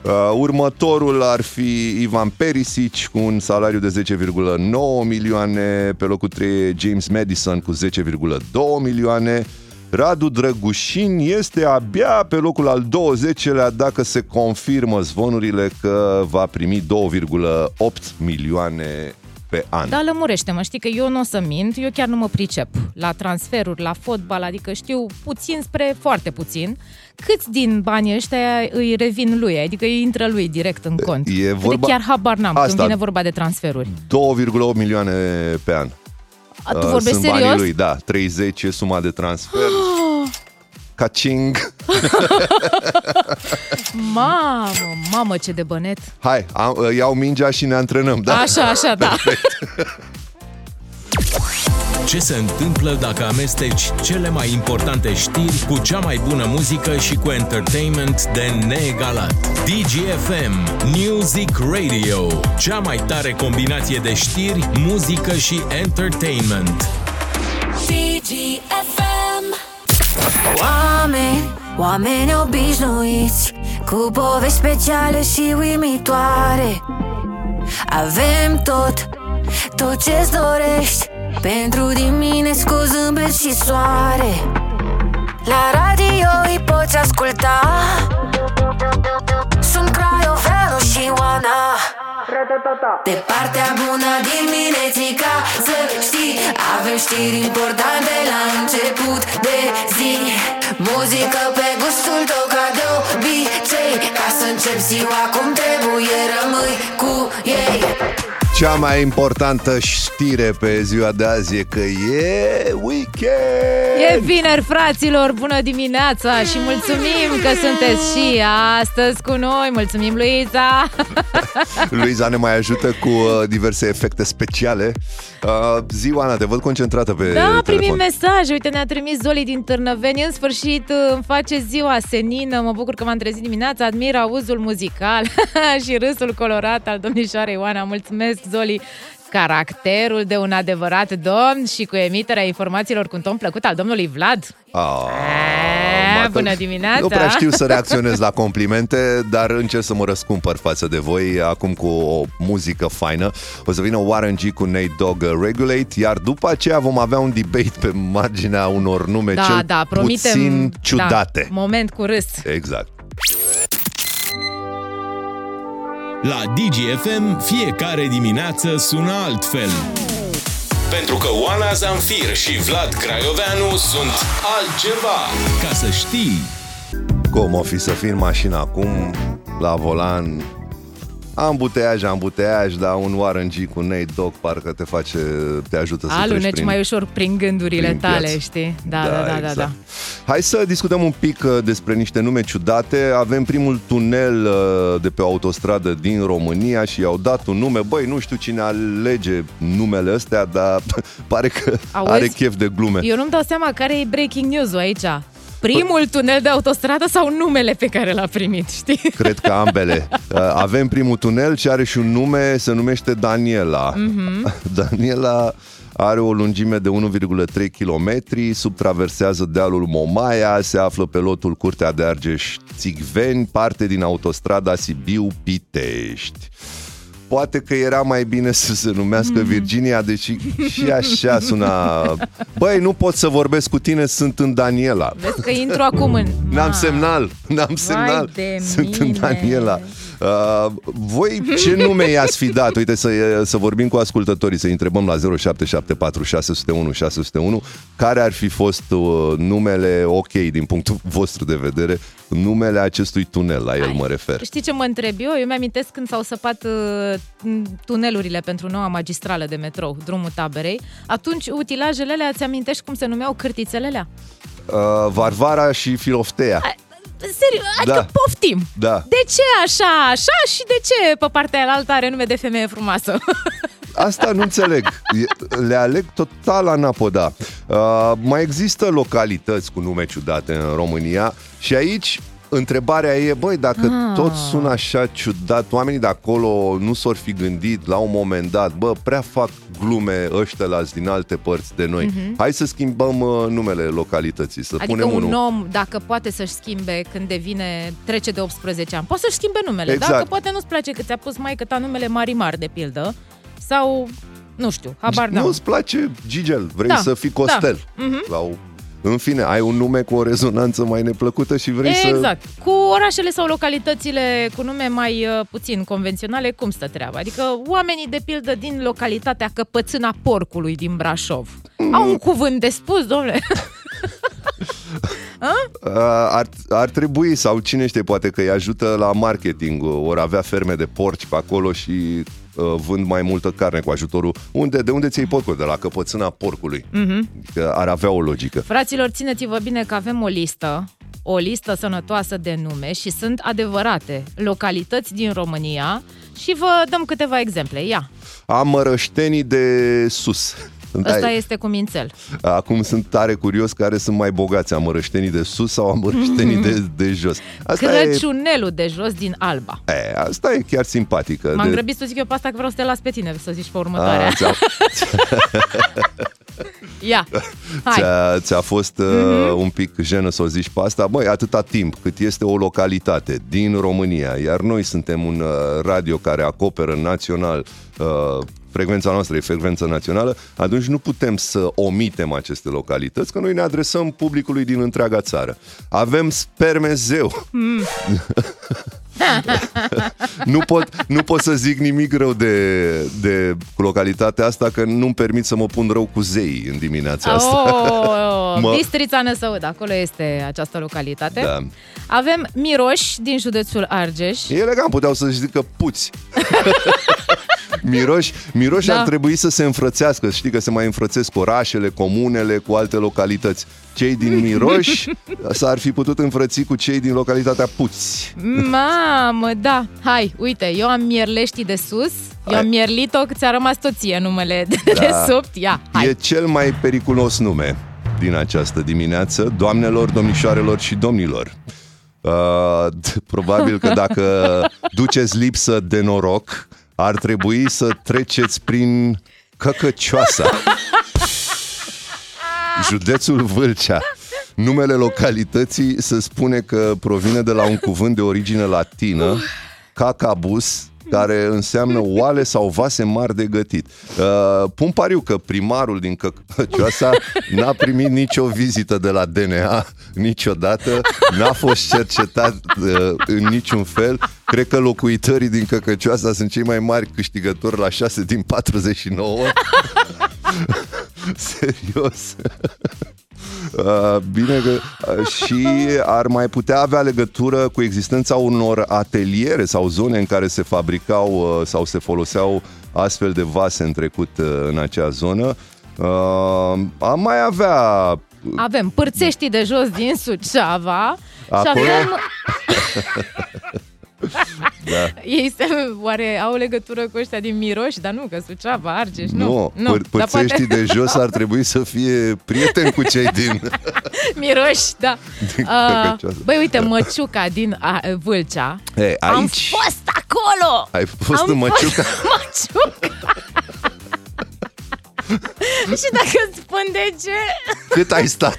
Uh, următorul ar fi Ivan Perisic cu un salariu de 10,9 milioane, pe locul 3 e James Madison cu 10,2 milioane. Radu Drăgușin este abia pe locul al 20-lea dacă se confirmă zvonurile că va primi 2,8 milioane pe an. Da, lămurește-mă, știi că eu nu o să mint, eu chiar nu mă pricep la transferuri, la fotbal, adică știu puțin spre foarte puțin. Câți din banii ăștia îi revin lui, adică îi intră lui direct în cont? E vorba... Uite, chiar habar n-am Asta. când vine vorba de transferuri. 2,8 milioane pe an. A, tu Uh, vorbești Sunt serios? banii lui, da. 30 e suma de transfer. *gasps* Cacing. *laughs* Mamă, mamă, ce de bănet. Hai, am, iau mingea și ne antrenăm, da? Așa, așa, da. *laughs* Ce se întâmplă dacă amesteci cele mai importante știri cu cea mai bună muzică și cu entertainment de neegalat? DGFM Music Radio, cea mai tare combinație de știri, muzică și entertainment. DGFM Oameni, oameni obișnuiți Cu povești speciale și uimitoare Avem tot, tot ce-ți dorești. Pentru dimineți cu zâmbet și soare. La radio îi poți asculta. Sunt Craioveanu și Oana. De partea bună diminețica Să știi, avem știri importante la început de zi. Muzică pe gustul tău ca de obicei Ca să încep ziua cum trebuie, rămâi cu ei Cea mai importantă știre pe ziua de azi e că e weekend! E vineri, fraților, bună dimineața și mulțumim că sunteți și astăzi cu noi. Mulțumim, Luiza! *laughs* Luiza ne mai ajută cu uh, diverse efecte speciale. Uh, zi, Ana, te văd concentrată pe Da, primim telefon. mesaj. Uite, ne-a trimis Zoli din Târnăveni. În sfârșit uh, îmi face ziua senină. Mă bucur că m-am trezit dimineața. Admir auzul muzical *laughs* și râsul colorat al domnișoarei Ioana. Mulțumesc, Zoli! Caracterul de un adevărat domn și cu emiterea informațiilor cu un ton plăcut al domnului Vlad. Ah, Ah, mată. bună dimineața! Nu prea știu să reacționez la complimente, dar încerc să mă răscumpăr față de voi acum cu o muzică faină. O să vină Warren G cu Nate Dogg uh, Regulate, iar după aceea vom avea un debate pe marginea unor nume Da, cel da, promitem. puțin ciudate. Da, moment cu râs. Exact. La DGFM, fiecare dimineață sună altfel. Pentru că Oana Zamfir și Vlad Craioveanu sunt altceva. Ca să știi... Cum o fi să fii în mașină acum, la volan, ambuteaj, ambuteaj, dar un Warren G cu Nate Dogg parcă te face, te ajută să treci Aluneci prin... mai ușor prin gândurile prin tale, viață. știi? Da, da, da, da, exact. da. Hai să discutăm un pic uh, despre niște nume ciudate. Avem primul tunel uh, de pe o autostradă din România și i-au dat un nume. Băi, nu știu cine alege numele astea, dar *laughs* pare că Auzi? are chef de glume. Eu nu-mi dau seama care e breaking news-ul aici. Primul tunel de autostradă sau numele pe care l-a primit, știi? Cred că ambele. *laughs* Uh, Avem primul tunel și are și un nume, se numește Daniela. Mhm. *laughs* Daniela are o lungime de 1,3 km, subtraversează dealul Momaia, se află pe lotul Curtea de Argeș Țigveni, parte din autostrada Sibiu-Pitești. Poate că era mai bine să se numească Virginia, deși și așa suna... Băi, nu pot să vorbesc cu tine, sunt în Daniela. Vezi că intru acum în... N-am Ma. semnal, n-am semnal. de Sunt în mine. Daniela. Uh, voi ce nume i-ați fi dat? Uite să, să vorbim cu ascultătorii, să întrebăm la 0774 601 601 care ar fi fost uh, numele ok din punctul *laughs* vostru de vedere, numele acestui tunel, la el mă refer. Știi ce mă întreb eu? Eu mi-amintesc când s-au săpat uh, tunelurile pentru noua magistrală de metrou, drumul taberei. Atunci, utilajele alea, ți amintești cum se numeau cârtițele alea? Uh, Varvara și Filoftea. Serios, adică Da. poftim. Da. De ce așa, așa și de ce pe partea aia altă are nume de femeie frumoasă? *laughs* Asta nu înțeleg. E- Le aleg total anapoda. Uh, mai există localități cu nume ciudate în România și aici întrebarea e, băi, dacă Ah. tot sună așa ciudat, oamenii de acolo nu s-or fi gândit la un moment dat, bă, prea fac glume ăștia din alte părți de noi. Hai să schimbăm uh, numele localității, să Mhm. Adică punem un unul. om, dacă poate să-și schimbe când devine, trece de 18 ani, poate să-și schimbe numele. Exact. Dacă poate nu-ți place că ți-a pus maică ta numele Marimar, de pildă, sau, nu știu, habar n-am. Nu-ți place Gigel, vrei Da, să fii Costel. da. Mhm. Sau în fine, ai un nume cu o rezonanță mai neplăcută și vrei să... Exact. Cu orașele sau localitățile cu nume mai uh, puțin convenționale, cum stă treaba? Adică oamenii, de pildă, din localitatea Căpățâna Porcului din Brașov Mm. au un cuvânt de spus, domnule. *laughs* Uh, ar, ar trebui, sau cine știe, poate că îi ajută la marketing, uh, ori avea ferme de porci pe acolo și uh, vând mai multă carne cu ajutorul. Unde, de unde ți-ai porcul? De la căpățâna porcului. Mm-hmm. Că ar avea o logică. Fraților, țineți-vă bine că avem o listă, o listă sănătoasă de nume și sunt adevărate localități din România și vă dăm câteva exemple. Ia, Amărăștenii de sus. Ăsta Da, este cu mințel. Acum sunt tare curios care sunt mai bogați, amărăștenii de sus sau amărăștenii de, *laughs* de jos. Asta e, Crăciunelul de jos din Alba. e, asta e chiar simpatică. M-am de, grăbit să zic eu pe asta că vreau să te las pe tine, să zici pe următoarea. a, ți-a, *laughs* Ia, hai. ți-a, ți-a fost uh, Mhm. un pic jenă să o zici pe asta. Băi, atâta timp cât este o localitate din România, iar noi suntem un uh, radio care acoperă național uh, frecvența noastră e frecvență națională, atunci nu putem să omitem aceste localități, că noi ne adresăm publicului din întreaga țară. Avem spermezeu. Mm. *laughs* *laughs* nu, pot, nu pot să zic nimic rău de, de localitatea asta, că nu-mi permit să mă pun rău cu zei în dimineața asta. Oh, *laughs* Mă- Bistrița Năsăud, acolo este această localitate. Da. Avem Miroș din județul Argeș. E elegant, puteau să zică puți. *laughs* Miroși, Miroși Da. ar trebui să se înfrățească. Știi că se mai înfrățesc orașele, comunele cu alte localități. Cei din Miroș s-ar fi putut înfrăți cu cei din localitatea Puți. Mamă, da. Hai, uite, eu am Mierleștii de sus. Eu am Hai. Mierlito, că ți-a rămas toție numele de, de Da. subt. Ia, hai. E cel mai periculos nume din această dimineață, doamnelor, domnișoarelor și domnilor. Uh, d- probabil că dacă duceți lipsă de noroc, ar trebui să treceți prin Căcăcioasa. Județul Vâlcea. Numele localității se spune că provine de la un cuvânt de origine latină, cacabus, care înseamnă oale sau vase mari de gătit. Uh, pun pariu că primarul din Căcăcioasa n-a primit nicio vizită de la DNA niciodată, n-a fost cercetat uh, în niciun fel. Cred că locuitorii din Căcăcioasa sunt cei mai mari câștigători la 6 din 49. *laughs* Serios. Uh, bine că uh, și ar mai putea avea legătură cu existența unor ateliere sau zone în care se fabricau uh, sau se foloseau astfel de vase în trecut uh, în acea zonă. Uh, am mai avea Avem Pârțeștii de jos din Suceava și Acolo? avem... *laughs* Da. Ei se, oare au legătură cu ăștia din Miroș? Dar nu, că Suceava, Argeș, nu. nu, păr- dar părțeștii de jos ar trebui să fie prieteni cu cei din... *laughs* Miroș, da. Din Uh, Căcăcioasa. băi, uite, Măciuca din a, Vâlcea. Ei, Am aici fost acolo! ai fost Am în Măciuca. Fost Măciuca! *laughs* Și dacă îți spun de ce, Cât ai stat?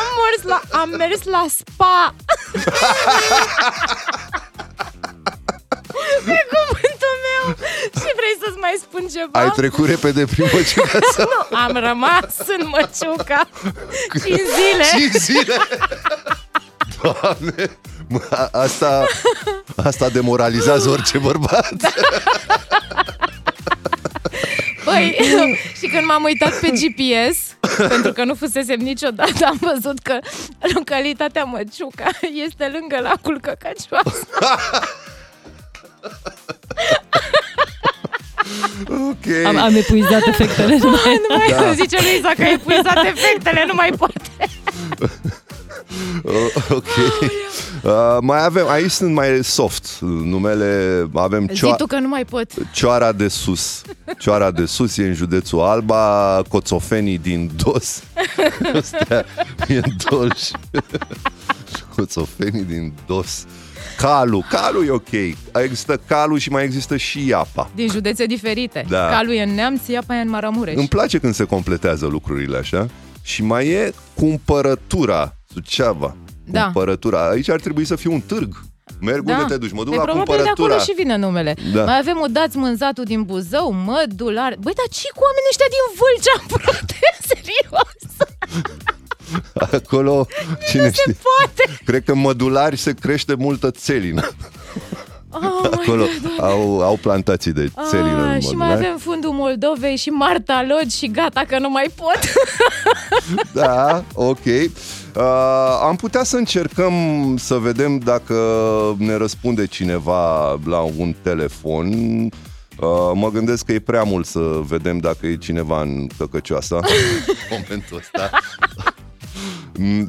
am mers la, am mers la spa. *laughs* Pe cuvântul meu. Și vrei să-ți mai spun ceva? Ai trecut repede prin Măciuca *laughs* sau... Nu, am rămas în Măciuca 5 zile. *laughs* 5 zile! Doamne! Mă, a- Asta, asta demoralizează orice bărbat. Băi, *laughs* și când m-am uitat pe GPS, pentru că nu fusesem niciodată, am văzut că localitatea Măciuca este lângă lacul Căcăcioasă. Ok. Am, am epuizat efectele. Nu mai... *laughs* Nu mai Da. *laughs* zice Luiza că ai epuizat efectele, nu mai poate. *laughs* Uh, ok. Uh, mai avem, aici sunt mai soft. Numele, avem Zi cioa, tu că nu mai pot. Cioara de Sus. Cioara de Sus e în județul Alba, Coțofenii din Dos. Astea e în Dolj. Coțofenii din Dos. Calu. Calu e ok. Există Calu și mai există și Iapa. Din județe diferite. Da. Calul e în Neamț, Iapa e în Maramureș. Îmi place când se completează lucrurile așa. Și mai e cumpărătura Suceava. Da. Cumpărătura. Aici ar trebui să fie un târg. Merg unde te duci? Mă duc Păi la probabil de cumpărătura. acolo și vine numele. Da. Mai avem Udați Mânzatul din Buzău, Mădular. Băi, dar ce cu oamenii ăștia din Vâlcea, *laughs* frate? Serios? *laughs* Acolo, cine știe? poate! Cred că în mădulari se crește multă țelină. Oh, Acolo au, au plantații de țelină în Ah, și mai mădulari. avem fundul Moldovei și Marta Lodge și gata că nu mai pot. *laughs* Da, ok. Uh, am putea să încercăm să vedem dacă ne răspunde cineva la un telefon. Uh, mă gândesc că e prea mult să vedem dacă e cineva în căcăcioasa *laughs* în momentul ăsta. *laughs*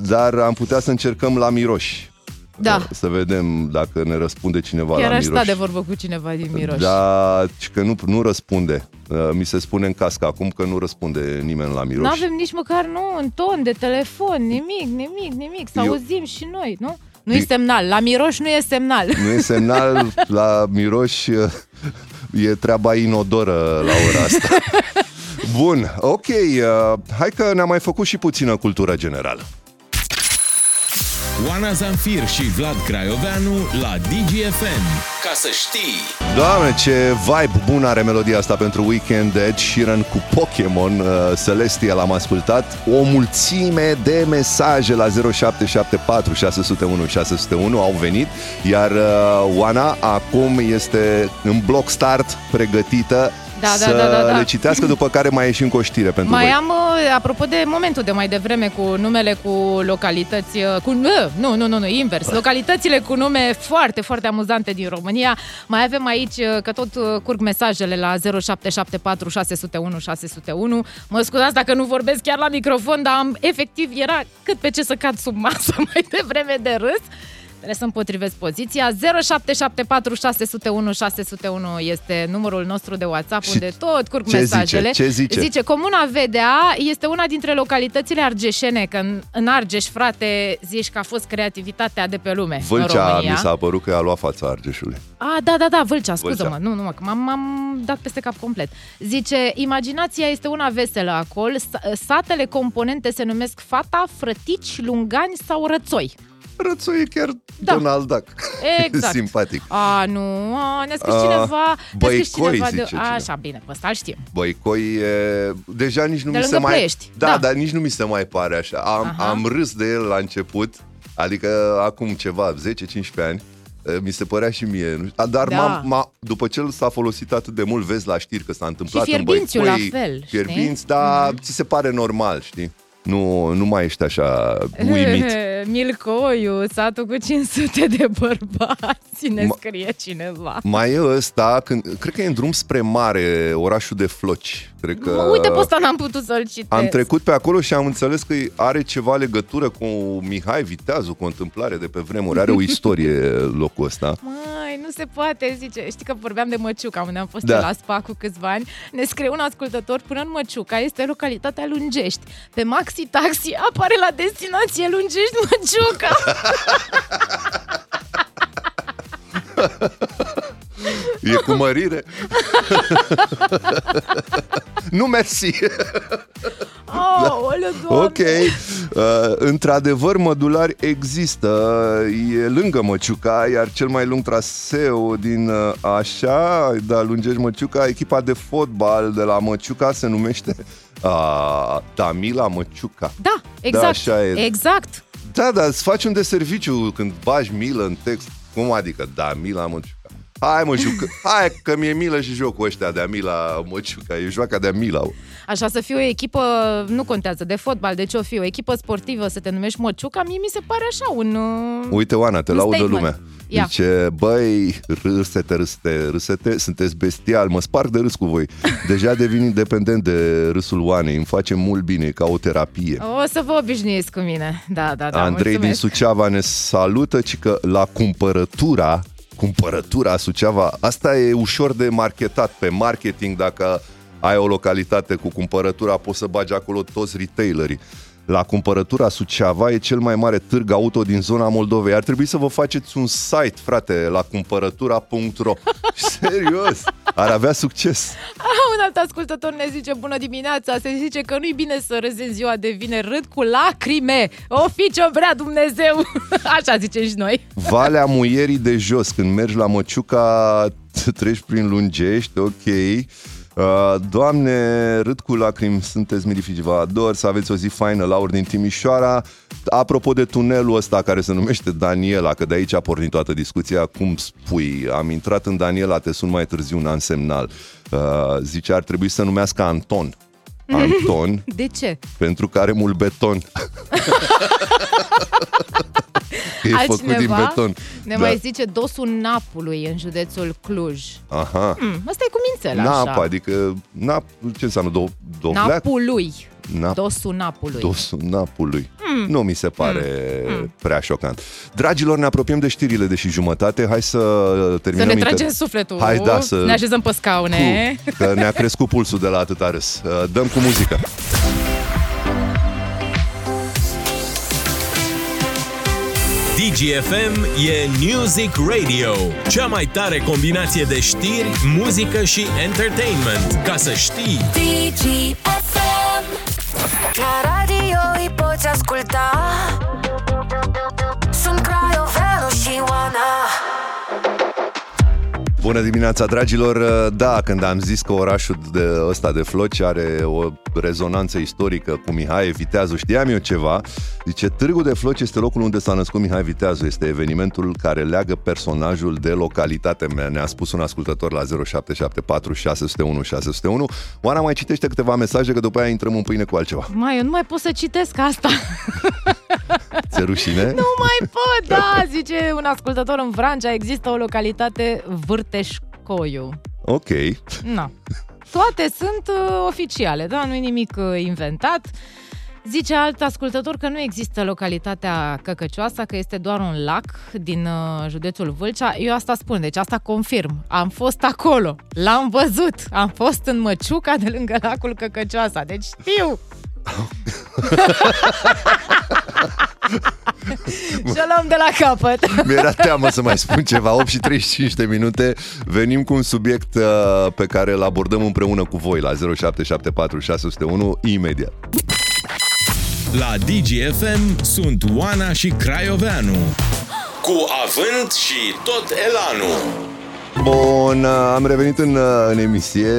Dar am putea să încercăm la miroși. Da. Uh, Să vedem dacă ne răspunde cineva Chiar la aș sta miroși. de vorbă cu cineva din Miroș. Da, ci că nu, nu răspunde. Uh, Mi se spune în cască acum că nu răspunde nimeni la miroși. Nu avem nici măcar, nu, un ton de telefon, nimic, nimic, nimic. Să Eu- auzim și noi, nu? Nu e semnal. La Miroș nu e semnal. Nu e semnal la miroși, e treaba inodoră la ora asta. *laughs* Bun, ok, uh, hai că ne-am mai făcut și puțină cultură generală. Oana Zanfir și Vlad Craioveanu la DGFM. Ca să știi! Doamne, ce vibe bun are melodia asta pentru Weekend Ed Sheeran cu Pokémon uh, Celestia l-am ascultat O mulțime de mesaje la 0774 601 601 au venit Iar uh, Oana acum este în bloc start pregătită Da, da, să da, da, da. le citească După care mai ieși încă o știre pentru Mai voi am, uh, apropo de momentul de mai devreme cu numele cu localități, uh, cu, uh, nu, nu, nu, nu, invers, localitățile cu nume foarte, foarte amuzante din România. Mai avem aici, uh, că tot uh, curg mesajele la 0774 601 601. Mă scuzați dacă nu vorbesc chiar la microfon, dar am, efectiv era cât pe ce să cad sub masă *laughs* mai devreme de râs. Trebuie să împotrivesc poziția. 0774 601 601 este numărul nostru de WhatsApp, Și unde tot curg ce zice? mesajele. Ce zice? Zice, Comuna Vedea este una dintre localitățile argeșene, că în, în Argeș, frate, zici că a fost creativitatea de pe lume în Vâlcea România. mi s-a părut că a luat fața Argeșului A, da, da, da, Vâlcea, scuză-mă. Vâlcea. Nu, nu, mă, că m-am, m-am dat peste cap complet. Zice, imaginația este una veselă acolo, sa- satele componente se numesc Fata, Frătici, Lungani sau Rățoi. Rățoi e chiar Da. Donald Duck Exact. *laughs* Simpatic A, nu, a, ne-a scris A, cineva, ne-a scris Băicoi, cineva de... zice cineva. Așa, bine, pe ăsta îl știm. Băicoi e... Deja nici nu De mi lângă se mai... Ploiești, Da, da. dar nici nu mi se mai pare așa. Am, Aha. am râs de el la început, adică acum ceva, 10-15 ani, eh, mi se părea și mie. nu știu, Dar Da. m-a, m-a, după ce el s-a folosit atât de mult, vezi la știri că s-a întâmplat în Fierbințiul Băicoi, la fel, știi? Mhm. Fierbinți, dar ți se pare normal, știi? Nu, nu mai ești așa uimit. *laughs* Milcoiu, satul cu 500 de bărbați, ne Ma- scrie cineva. Mai e ăsta, când, cred că e în drum spre mare, orașul de Floci. Cred că... Mă, Uite, pe ăsta n-am putut să-l citesc. Am trecut pe acolo și am înțeles că are ceva legătură cu Mihai Viteazu, cu o întâmplare de pe vremuri. Are o *laughs* istorie locul ăsta. Măi, nu se poate, zice. Știi că vorbeam de Măciuca, unde am fost Da. da. la SPA cu câțiva ani. Ne scrie un ascultător, până în Măciuca este localitatea Lungești. Pe Maxi Taxi apare la destinație Lungești Măciuca. *laughs* E cu mărire? *laughs* nu, mersi. Oh, oleu, doamne. Ok. Uh, într-adevăr, mădulari există. E lângă Măciuca, iar cel mai lung traseu din uh, așa, da, lungești Măciuca, echipa de fotbal de la Măciuca se numește uh, Tamila Măciuca. Da, exact. așa e. Exact. Da, dar îți faci un de serviciu când bagi milă în text. Cum adică? Da, Mila Măciuca. Hai mă, jucă. Hai că mi-e milă și jocul ăștia de Mila Măciuca. E joaca de Mila. Așa să fie o echipă, nu contează, de fotbal, de ce o fi, o echipă sportivă, să te numești Măciuca, mie mi se pare așa un... uh, Uite, Oana, te Un laudă statement. lumea. Ia. Zice, băi, râsete, râsete, râsete, sunteți bestial, mă sparg de râs cu voi. Deja devin independent de râsul Oanei, îmi face mult bine, ca o terapie. O să vă obișnuiți cu mine. Da, da, da, Andrei din mulțumesc. Suceava ne salută, ci că la cumpărătura, cumpărătura Suceava, asta e ușor de marketat pe marketing, dacă ai o localitate cu cumpărătura, poți să bagi acolo toți retailerii. La cumpărătura Suceava e cel mai mare târg auto din zona Moldovei. Ar trebui să vă faceți un site, frate, la cumpărătura.ro. *laughs* Serios, ar avea succes. Ah, un alt ascultător ne zice, bună dimineața, se zice că nu-i bine să râzi în ziua de vineri, râd cu lacrime. O fi ce vrea Dumnezeu. *laughs* Așa zicem și noi. Valea Muierii de jos, când mergi la Măciuca, *laughs* treci prin Lungești, ok. Uh, Doamne, râd cu lacrimi, sunteți milifici, vă ador, să aveți o zi faină, Laur din Timișoara. Apropo de tunelul ăsta care se numește Daniela, că de aici a pornit toată discuția, cum spui, am intrat în Daniela, te sun mai târziu un an semnal. Uh, zice, ar trebui să numească Anton. *laughs* Anton, De ce? pentru că are mult beton. *laughs* Că e făcut din Altcineva beton. ne Da. mai zice dosul Napului în județul Cluj. Aha. Hmm, asta e cu mințel, Napa, așa. adică nap, ce înseamnă? Do, dovleac? Napului. Nap- Dosul Napului. Dosul Napului. Mm. Nu mi se pare mm. prea șocant. Dragilor, ne apropiem de știrile de și jumătate. Hai să terminăm... Să ne inter- tragem sufletul, Hai, da, să... ne așezăm pe scaune. Cu, că ne-a crescut pulsul de la atâta râs. Uh, Dăm cu muzică. DGFM e Music Radio, cea mai tare combinație de știri, muzică și entertainment. Ca să știi, DGFM La radio îi poți asculta. Sunt Craioveanu și Oana Bună dimineața, dragilor! Da, când am zis că orașul de ăsta de Floci are o rezonanță istorică cu Mihai Viteazu, știam eu ceva. Zice, Târgul de Floci este locul unde s-a născut Mihai Viteazu. Este evenimentul care leagă personajul de localitatea mea. Ne-a spus un ascultător la 0774 601 601. Oana mai citește câteva mesaje, că după aia intrăm în pâine cu altceva. Mai, eu nu mai pot să citesc asta. Ți rușine? Nu mai pot, da, zice un ascultător în Vrancea, există o localitate Vârteșcoiu. Ok. Na. Toate sunt uh, oficiale, da, nu e nimic uh, inventat. Zice alt ascultător că nu există localitatea Căcăcioasa, că este doar un lac din uh, județul Vâlcea. Eu asta spun, deci asta confirm. Am fost acolo, l-am văzut, am fost în Măciuca de lângă lacul Căcăcioasa, deci știu. *laughs* Și o luăm de la capăt. *laughs* Mi-era teamă să mai spun ceva. 8 și 35 de minute. Venim cu un subiect uh, pe care îl abordăm împreună cu voi la 0774 601 imediat. la DGFM sunt Oana și Craioveanu. Cu avânt și tot elanul. Bun, uh, am revenit în, uh, în emisie.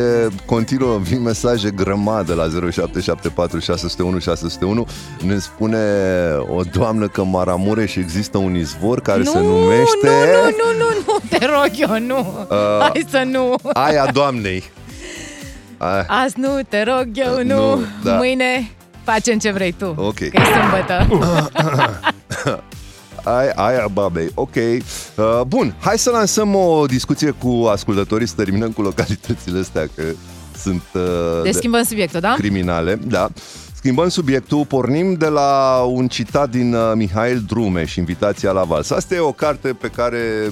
Continuă, vin mesaje grămadă la 0774 601 601. Ne spune o doamnă că Maramureș există un izvor care nu, se numește... nu, nu, nu, nu, nu, te rog eu, nu. Uh, Hai să nu. Aia doamnei. *laughs* Aia. Azi nu, te rog eu, nu. Nu, da. Mâine facem ce vrei tu. Ok. Că e sâmbătă. *laughs* *laughs* Ai, aia babei, ok. Uh, bun, hai să lansăm o discuție cu ascultătorii, să terminăm cu localitățile astea, că sunt uh, Deci schimbăm subiectul, da? criminale. Da. Schimbăm subiectul, pornim de la un citat din uh, Mihail Drumeș, Invitația la vals. Asta e o carte pe care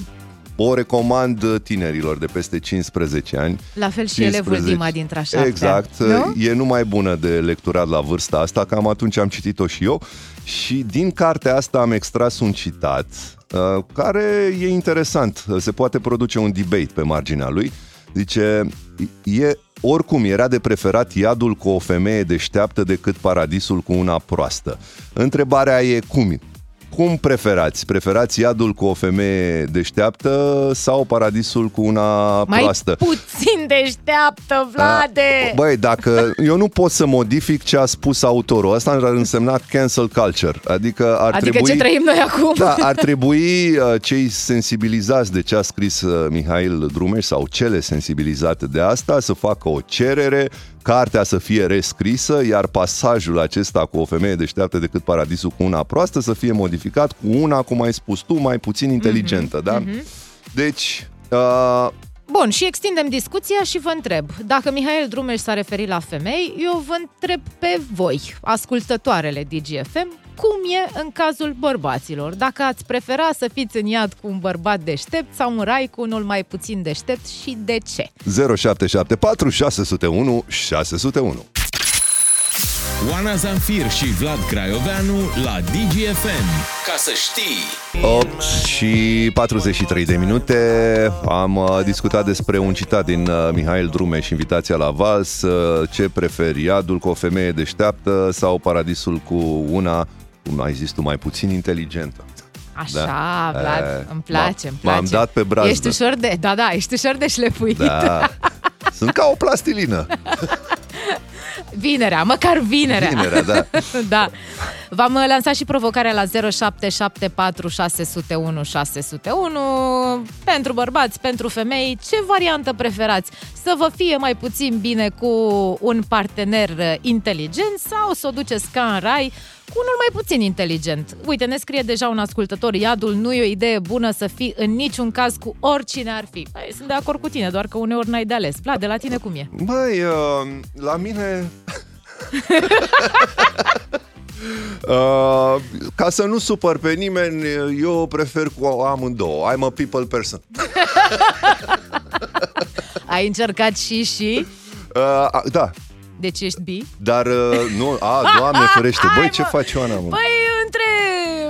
o recomand tinerilor de peste 15 ani. La fel și elevul Dima dintre a șaptea, Exact, nu? e numai bună de lecturat la vârsta asta, cam atunci am citit-o și eu. Și din cartea asta am extras un citat uh, care e interesant. Se poate produce un debate pe marginea lui. Zice, e, oricum era de preferat iadul cu o femeie deșteaptă decât paradisul cu una proastă. Întrebarea e cum? Cum preferați? Preferați iadul cu o femeie deșteaptă sau paradisul cu una Mai proastă? puțin deșteaptă, Vlade! Băi, dacă eu nu pot să modific ce a spus autorul, asta ar însemna cancel culture. Adică ar adică trebui... ce trăim noi acum? Da, ar trebui uh, cei sensibilizați de ce a scris uh, Mihail Drumeș sau cele sensibilizate de asta să facă o cerere, cartea să fie rescrisă, iar pasajul acesta cu o femeie deșteaptă decât paradisul cu una proastă să fie modificat cu una, cum ai spus tu, mai puțin inteligentă, Mhm, da? Deci, uh, Bun, și extindem discuția și vă întreb. Dacă Mihail Drumeș s-a referit la femei, eu vă întreb pe voi, ascultătoarele DGFM, cum e în cazul bărbaților? Dacă ați prefera să fiți în iad cu un bărbat deștept sau în rai cu unul mai puțin deștept și de ce? 0774 601 601 Oana Zanfir și Vlad Craioveanu la DGFM. Ca să știi! 8 și 43 de minute am uh, discutat despre un citat din uh, Mihail Drumeș, Invitația la vals, uh, ce preferi, iadul cu o femeie deșteaptă sau paradisul cu una, cum ai zis tu, mai puțin inteligentă. Așa, Da. Vlad, E, îmi place, m-am- îmi place. m-am dat pe brazdă. Ești ușor de, da, da, ești ușor de șlefuit. Da, *laughs* Sunt ca o plastilină. *laughs* Vinerea, măcar vinerea. Vinerea, da. *laughs* da. V-am uh, lansat și provocarea la 0774 601 601 pentru bărbați, pentru femei. Ce variantă preferați? Să vă fie mai puțin bine cu un partener uh, inteligent sau să o duceți ca în rai cu unul mai puțin inteligent. Uite, ne scrie deja un ascultător, iadul nu e o idee bună să fii în niciun caz cu oricine ar fi. Păi, sunt de acord cu tine, doar că uneori n-ai de ales. Vlad, de la tine cum e? Băi, uh, la mine... *laughs* Uh, ca să nu supăr pe nimeni, eu prefer cu amândouă. I'm a people person. *laughs* Ai încercat și și? Uh, da, Deci ești bi? dar uh, nu... A, *laughs* doamne ferește. Băi, ce faci, Ioana? mă? Păi, între...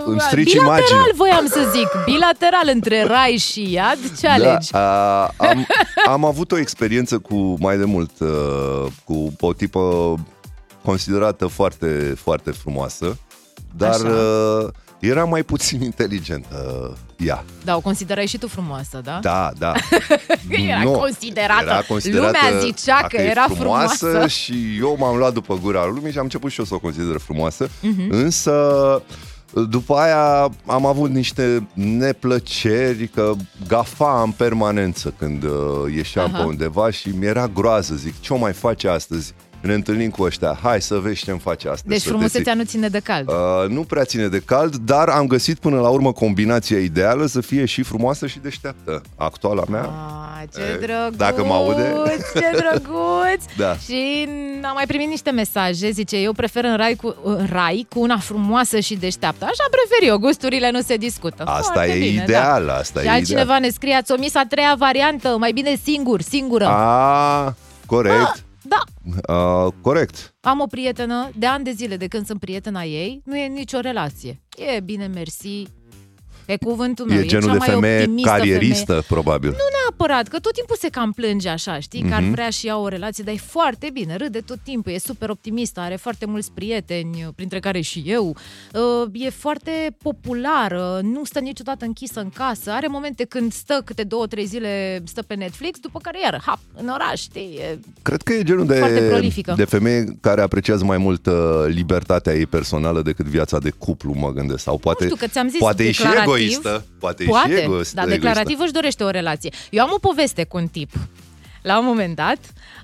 Îmi strici Bilateral, imaginea. voiam să zic. Bilateral între rai și iad, ce alegi? Da, a, am, am avut o experiență cu mai de mult, uh, cu o tipă considerată foarte, foarte frumoasă, dar Așa. Uh, era mai puțin *laughs* inteligentă uh, ea. Da, o considerai și tu frumoasă, da? Da, da. *laughs* Era considerată. Era considerată Lumea zicea că e era frumoasă. și eu m-am luat după gura lumii și am început și eu să o consider frumoasă. Mhm. Însă după aia am avut niște neplăceri că gafa în permanență când uh, ieșeam Aha. pe undeva și mi-era groază. Zic, ce o mai face astăzi? Ne întâlnim cu ăștia. Hai să vezi ce-mi face astăzi. Deci să te frumusețea nu ține de cald. Uh, nu prea ține de cald, dar am găsit până la urmă combinația ideală să fie și frumoasă și deșteaptă. Actuala mea. Ah, ce E, drăguț! dacă mă aude. *laughs* Ce drăguț! Da. Și am mai primit niște mesaje, zice, eu prefer în rai cu, în rai cu una frumoasă și deșteaptă. Așa prefer eu, gusturile nu se discută. Asta Foarte e bine, ideal, da. asta și e altcineva ideal. ne scrie, ați omis a treia variantă, mai bine singur, singură. A, corect. Da, Uh, corect. am o prietenă de ani de zile de când sunt prietena ei, nu e nicio relație. E bine, mersi, pe cuvântul meu. E genul cea de mai femeie optimistă carieristă, Femeie. probabil. Nu neapărat, că tot timpul se cam plânge așa, știi, că ar Mhm. vrea și ea o relație, dar e foarte bine, râde tot timpul, e super optimistă, are foarte mulți prieteni, printre care și eu, Uh, e foarte populară, nu stă niciodată închisă în casă, are momente când stă câte două, trei zile, stă pe Netflix, după care iar, hap, în oraș, știi, e Cred că e genul Foarte de, prolifică. de femeie care apreciază mai mult uh, libertatea ei personală decât viața de cuplu, mă gândesc. Sau poate, nu știu, că ți-am zis poate e și declarativ, egoistă. Poate, Poate, e și egoistă. dar declarativ își dorește o relație. Eu am o poveste cu un tip. La un moment dat,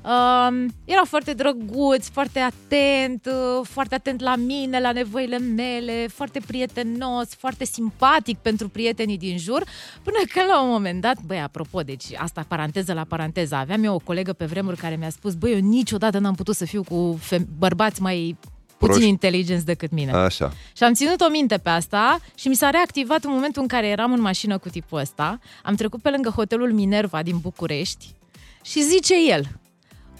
um, era foarte drăguț, foarte atent, uh, foarte atent la mine, la nevoile mele, foarte prietenos, foarte simpatic pentru prietenii din jur, până că la un moment dat, băi, apropo, deci asta paranteză la paranteză, aveam eu o colegă pe vremuri care mi-a spus, băi, eu niciodată n-am putut să fiu cu fem- bărbați mai puțin Proști. inteligenți decât mine. Așa. Și am ținut o minte pe asta și mi s-a reactivat în momentul în care eram în mașină cu tipul ăsta. Am trecut pe lângă hotelul Minerva din București și zice el,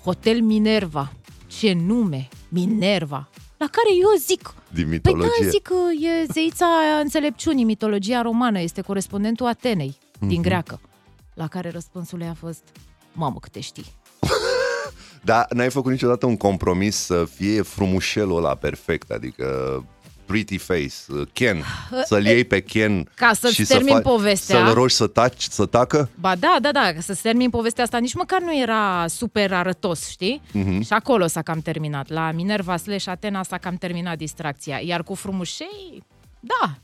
Hotel Minerva, ce nume, Minerva. La care eu zic, Din păi mitologie. da, zic că e zeița înțelepciunii, mitologia romană, este corespondentul Atenei, din Mhm. greacă. La care răspunsul ei a fost, mamă câte știi. Dar n-ai făcut niciodată un compromis să fie frumușelul ăla perfect, adică pretty face, uh, Ken, să-l iei pe Ken Ca să-ți și termin să povestea. Să-l rogi să, taci, să tacă? Ba da, da, da, să-ți termin povestea asta, nici măcar nu era super arătos, știi? Mhm. Și acolo s-a cam terminat. La Minerva slash Atena s-a cam terminat distracția. Iar cu frumușei, da.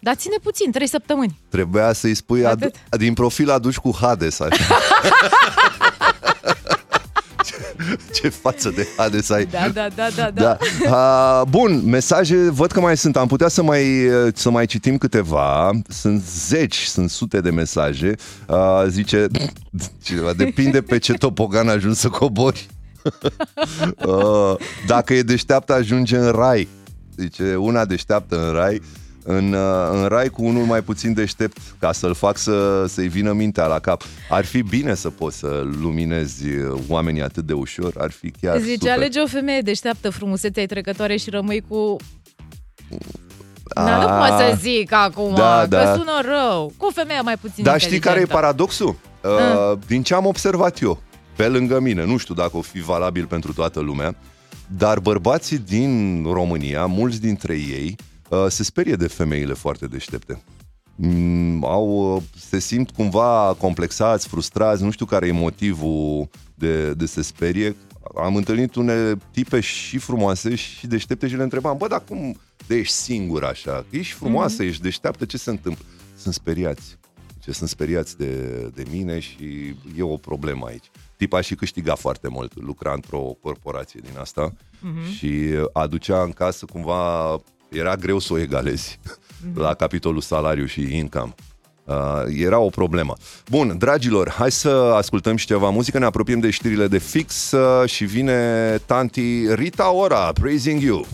Dar ține puțin, trei săptămâni. Trebuia să-i spui, adu- Atât. din profil aduci cu Hades, așa. *laughs* ce, *laughs* ce față de Hades ai. Da, da, da, da, da. da. Uh, bun, mesaje văd că mai sunt. Am putea să mai, uh, să mai citim câteva. Sunt zeci, sunt sute de mesaje. Uh, zice *clears throat* cineva, depinde pe ce topogan ajungi să cobori. *laughs* uh, dacă e deșteaptă, ajunge în rai. Zice, una deșteaptă în rai, în, uh, în rai cu unul mai puțin deștept, ca să-l fac să, să-i vină mintea la cap. Ar fi bine să poți să luminezi uh, oamenii atât de ușor, ar fi chiar Zice, super. alege o femeie deșteaptă, frumusețea trecătoare și rămâi cu... A, Da, nu pot să zic acum, Da, că da. sună rău. Cu o femeie mai puțin Dar știi care e inteligentă. paradoxul? Uh, din ce am observat eu, pe lângă mine, nu știu dacă o fi valabil pentru toată lumea, dar bărbații din România, mulți dintre ei, uh, se sperie de femeile foarte deștepte. mm, au, se simt cumva complexați, frustrați, nu știu care e motivul de, de se sperie. Am întâlnit unele tipe și frumoase și deștepte și le întrebam, bă, dar cum de ești singur așa? Ești frumoasă, mm-hmm. ești deșteaptă, ce se întâmplă? Sunt speriați. Ce sunt speriați de, de mine și e o problemă aici. Tipa și câștiga foarte mult, lucra într-o corporație din asta mm-hmm. și aducea în casă cumva, era greu să o egalezi mm-hmm. la capitolul salariu și income. Uh, era o problemă. Bun, dragilor, hai să ascultăm și ceva muzică, ne apropiem de știrile de fix uh, și vine tanti Rita Ora, Praising You.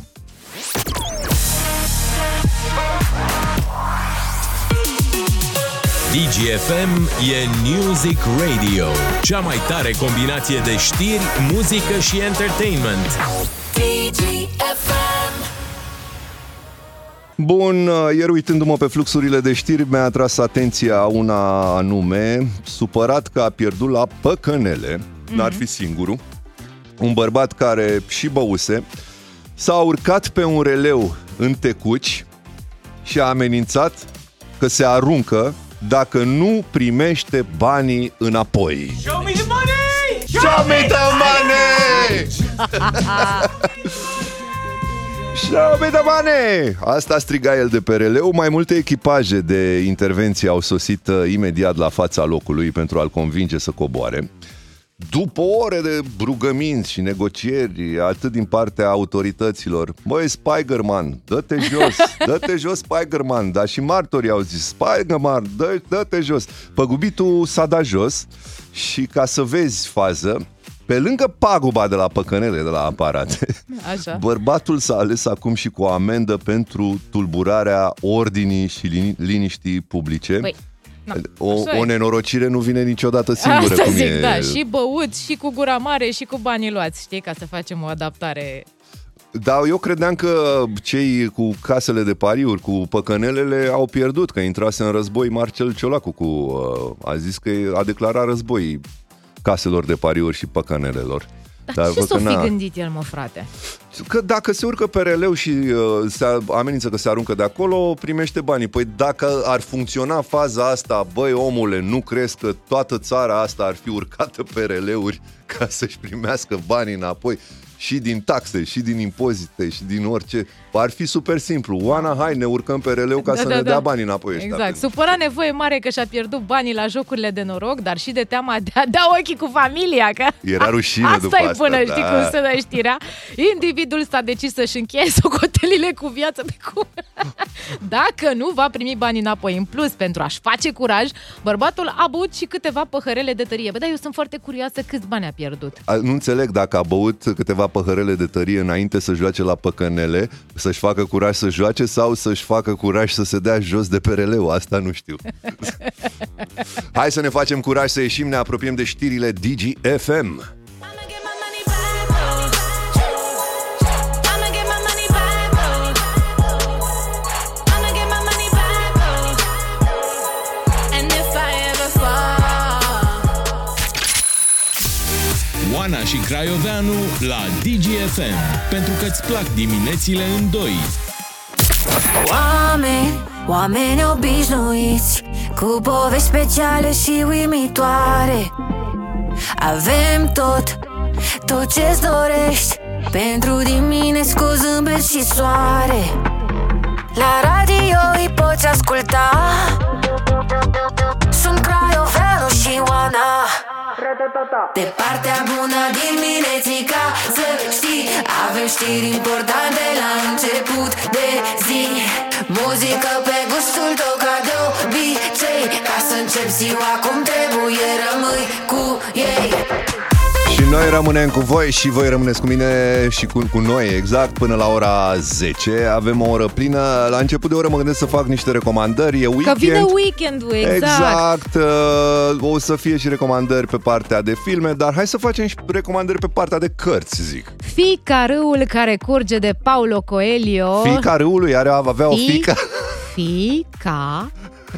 DGFM e Music Radio, cea mai tare combinație de știri, muzică și entertainment. DGFM. Bun, uh, ieri uitându-mă pe fluxurile de știri, mi-a atras atenția una anume, supărat că a pierdut la păcănele, mm-hmm. n-ar fi singurul, un bărbat care și băuse, s-a urcat pe un releu în tecuci și a amenințat că se aruncă dacă nu primește banii înapoi. Show me the money! Show me the money! Show *laughs* me the money! Asta striga el de pe releu. Mai multe echipaje de intervenție au sosit uh, imediat la fața locului pentru a-l convinge să coboare. După ore de rugăminți și negocieri, atât din partea autorităților, băi, Spider-Man, dă-te jos, *laughs* dă-te jos, Spider-Man, dar și martorii au zis, Spider-Man, dă- dă-te jos. Păgubitul s-a dat jos și ca să vezi fază, pe lângă paguba de la păcănele de la aparate, *laughs* Așa. bărbatul s-a ales acum și cu o amendă pentru tulburarea ordinii și lini- liniștii publice. Păi, na, O, așa o e. nenorocire nu vine niciodată singură, Asta cum zic, e. da, și băut, și cu gura mare, și cu banii luați, știi, ca să facem o adaptare. Da, eu credeam că cei cu casele de pariuri, cu păcănelele, au pierdut, că intrase în război Marcel Ciolacu cu... uh, A zis că a declarat război caselor de pariuri și păcănelelor. Dar, ce văd s-o că fi n-a- gândit el, mă, frate? Că dacă se urcă pe releu și uh, se amenință că se aruncă de acolo, primește banii. Păi dacă ar funcționa faza asta, băi omule, nu crezi că toată țara asta ar fi urcată pe releuri ca să-și primească banii înapoi? Și din taxe, și din impozite, și din orice. Ar fi super simplu. Oana, hai, ne urcăm pe releu ca Da, să da, ne da. dea banii înapoi ăștia. Exact. Supăra nevoie mare că și-a pierdut banii la jocurile de noroc, dar și de teama de a da ochii cu familia. Că Era rușine asta după e asta, până, da. știi cum se dă știrea. Individul s-a decis să-și încheie *laughs* socotelile cu viață pe cum. *laughs* Dacă nu va primi banii înapoi în plus pentru a-și face curaj, bărbatul a băut și câteva păhărele de tărie. Bă, dar eu sunt foarte curioasă câți bani a pierdut. A, Nu înțeleg dacă a băut câteva păhărele de tărie înainte să joace la păcănele, să-și facă curaj să joace sau să-și facă curaj să se dea jos de pe releu. Asta nu știu. *laughs* Hai să ne facem curaj să ieșim, ne apropiem de știrile DGFM. Oana și Craioveanu la DGFM, pentru că îți plac diminețile în doi. Oameni, oameni obișnuiți Cu povești speciale și uimitoare. Avem tot, tot ce-ți dorești Pentru dimineți cu zâmbet și soare. La radio îi poți asculta. Sunt Craioveanu și Oana De partea bună diminețica Să știi, avem știri importante la început de zi. Muzică pe gustul tău ca de obicei Ca să încep ziua cum trebuie, rămâi cu ei. Și noi rămânem cu voi și voi rămâneți cu mine și cu, cu noi exact până la ora 10. Avem o oră plină. La început de oră mă gândesc să fac niște recomandări. E weekend. Că vine weekendul, exact. Exact. uh, O să fie și recomandări pe partea de filme, dar hai să facem și recomandări pe partea de cărți, zic. Fica râul care curge de Paulo Coelho. Fica râului are, avea o Fi- fică. Fica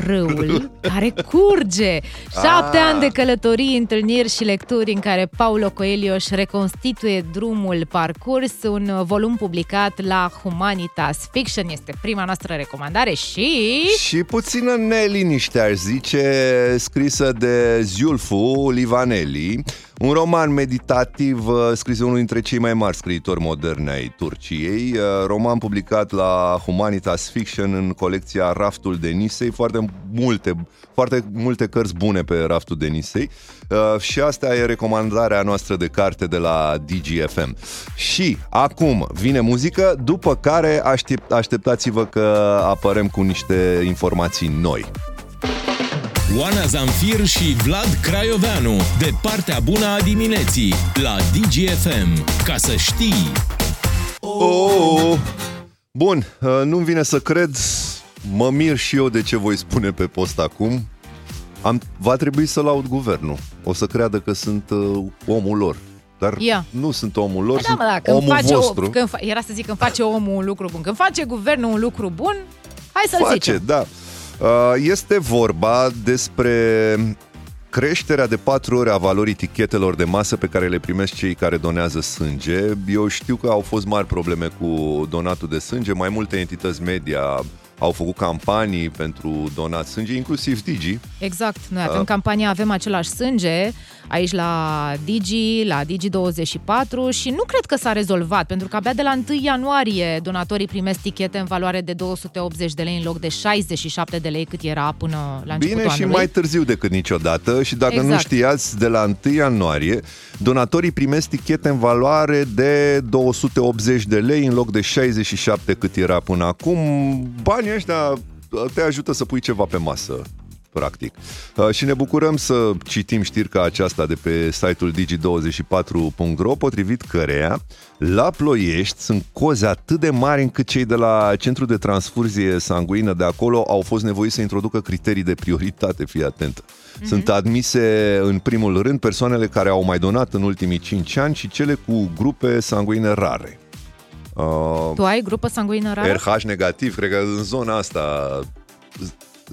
râul care curge. *laughs* Șapte Ah. ani de călătorii, întâlniri și lecturi în care Paulo Coelho își reconstituie drumul parcurs, un volum publicat la Humanitas Fiction. Este prima noastră recomandare și... Și puțină neliniște, aș zice, scrisă de Ziulfu Livaneli, un roman meditativ uh, scris de unul dintre cei mai mari scriitori moderni ai Turciei, uh, roman publicat la Humanitas Fiction în colecția Raftul de Nisei, foarte multe, foarte multe cărți bune pe Raftul de Nisei uh, și asta e recomandarea noastră de carte de la DGFM. Și acum vine muzică, după care aștept, așteptați-vă că apărăm cu niște informații noi. Oana Zamfir și Vlad Craioveanu, de partea bună a dimineții, la DGFM. Ca să știi... Oh! Bun, uh, nu-mi vine să cred, mă mir și eu de ce voi spune pe post acum. Am, va trebui să laud guvernul. O să creadă că sunt uh, omul lor. Dar Ia. nu sunt omul lor, Păi da, sunt mă, da, când omul face vostru. O, când fa- era să zic, când face omul un lucru bun. Când face guvernul un lucru bun, hai să-l face, zicem. da. Uh, Este vorba despre creșterea de patru ori a valorii tichetelor de masă pe care le primesc cei care donează sânge. Eu știu că au fost mari probleme cu donatul de sânge, mai multe entități media au făcut campanii pentru donat sânge, inclusiv Digi. Exact. Noi avem Uh. campania Avem același sânge aici la Digi, la Digi24 și nu cred că s-a rezolvat, pentru că abia de la 1 ianuarie donatorii primesc tichete în valoare de 280 de lei în loc de 67 de lei cât era până la începutul Bine și anului. mai târziu decât niciodată și dacă nu Exact. știați, de la 1 ianuarie, donatorii primesc tichete în valoare de 280 de lei în loc de 67 cât era până acum. Banii ăștia te ajută să pui ceva pe masă practic. Uh, Și ne bucurăm să citim știri ca aceasta de pe site-ul digi24.ro, potrivit căreia la Ploiești sunt coze atât de mari încât cei de la Centrul de Transfuzie Sanguină de acolo au fost nevoiți să introducă criterii de prioritate, fii atent. Sunt admise în primul rând persoanele care au mai donat în ultimii 5 ani și cele cu grupe sanguine rare. Uh, Tu ai grupă sanguină rară? RH negativ, cred că în zona asta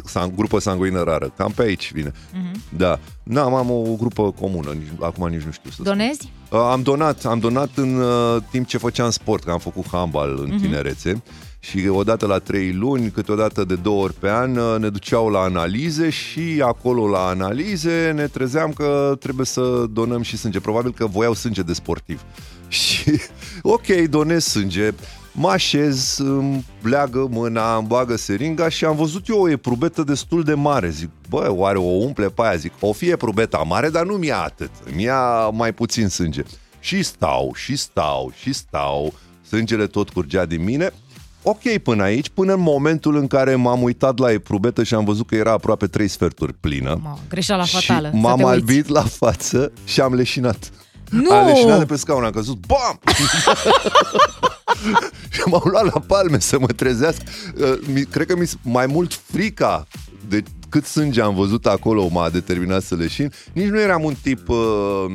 sang- grupă sanguină rară. Cam pe aici vine. Mhm. Da. N-am, am o grupă comună, nici, acum nici nu știu să spun. Donezi? Uh, Am donat, am donat în uh, timp ce făceam sport, că am făcut handbal în Mhm. tinerețe și odată la trei luni, câteodată de două ori pe an, uh, ne duceau la analize și acolo la analize ne trezeam că trebuie să donăm și sânge. Probabil că voiau sânge de sportiv. *laughs* Și, ok, donez sânge, mă așez, îmi leagă mâna, îmi bagă seringa și am văzut eu o eprubetă destul de mare. Zic, bă, oare o umple pe aia? Zic, o fie eprubeta mare, dar nu mi-a atât. Mi-a mai puțin sânge. Și stau, și stau, și stau, sângele tot curgea din mine. Ok până aici, până în momentul în care m-am uitat la eprubetă și am văzut că era aproape trei sferturi plină. Mă, greșeala și fatală. să m-am te uiți. albit la față și am leșinat. Nu! Am leșinat de pe scaun, am căzut, bam! *laughs* și m-au luat la palme să mă trezească. Uh, mi- Cred că mi mai mult frica de cât sânge am văzut acolo m-a determinat să leșin. Nici nu eram un tip uh,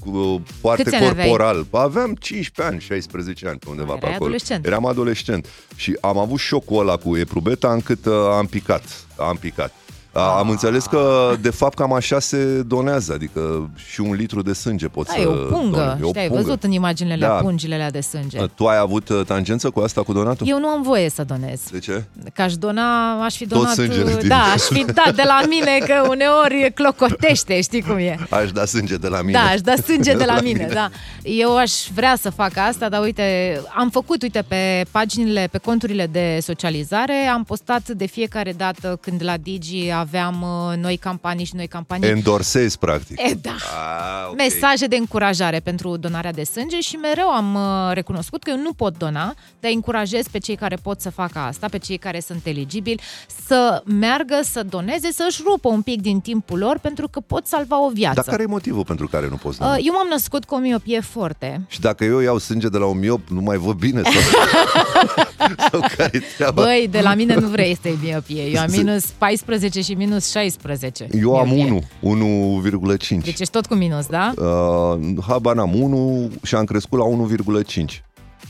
cu, foarte Câți ani aveai? corporal. Aveam 15 ani, 16 ani, pe undeva Erai pe acolo. adolescent. Eram adolescent. Și am avut șocul ăla cu eprubeta încât uh, am picat. Am picat. A, am înțeles că, de fapt, cam așa se donează, adică și un litru de sânge poți Da, să e o pungă. donezi. E o Știi, ai pungă. văzut în imaginele Da. da. pungile alea de sânge. Tu ai avut uh, tangență cu asta, cu donatul? Eu nu am voie să donez. De ce? Că aș dona, aș fi Tot donat... sângele din- Da, *laughs* aș fi dat de la mine, că uneori clocotește, știi cum e. Aș da sânge de la mine. Da, aș da sânge de la *laughs* mine, da. Eu aș vrea să fac asta, dar uite, am făcut, uite, pe paginile, pe conturile de socializare, am postat de fiecare dată când la Digi aveam uh, noi campanii și noi campanii. Endorsezi, practic. E, da. Ah, ok. Mesaje de încurajare pentru donarea de sânge și mereu am uh, recunoscut că eu nu pot dona, dar încurajez pe cei care pot să facă asta, pe cei care sunt eligibili, să meargă, să doneze, să-și rupă un pic din timpul lor pentru că pot salva o viață. Dar care e motivul pentru care nu poți dona? Uh, Eu m-am născut cu o miopie forte. Și dacă eu iau sânge de la un miop, nu mai văd bine? Sau, *laughs* sau care treaba? Băi, de la mine nu vrei să iei miopie. Eu am minus 14 și minus 16. eu am miopie. 1, 1,5. Deci ești tot cu minus, da? Uh, habar n-am 1 și am crescut la 1,5.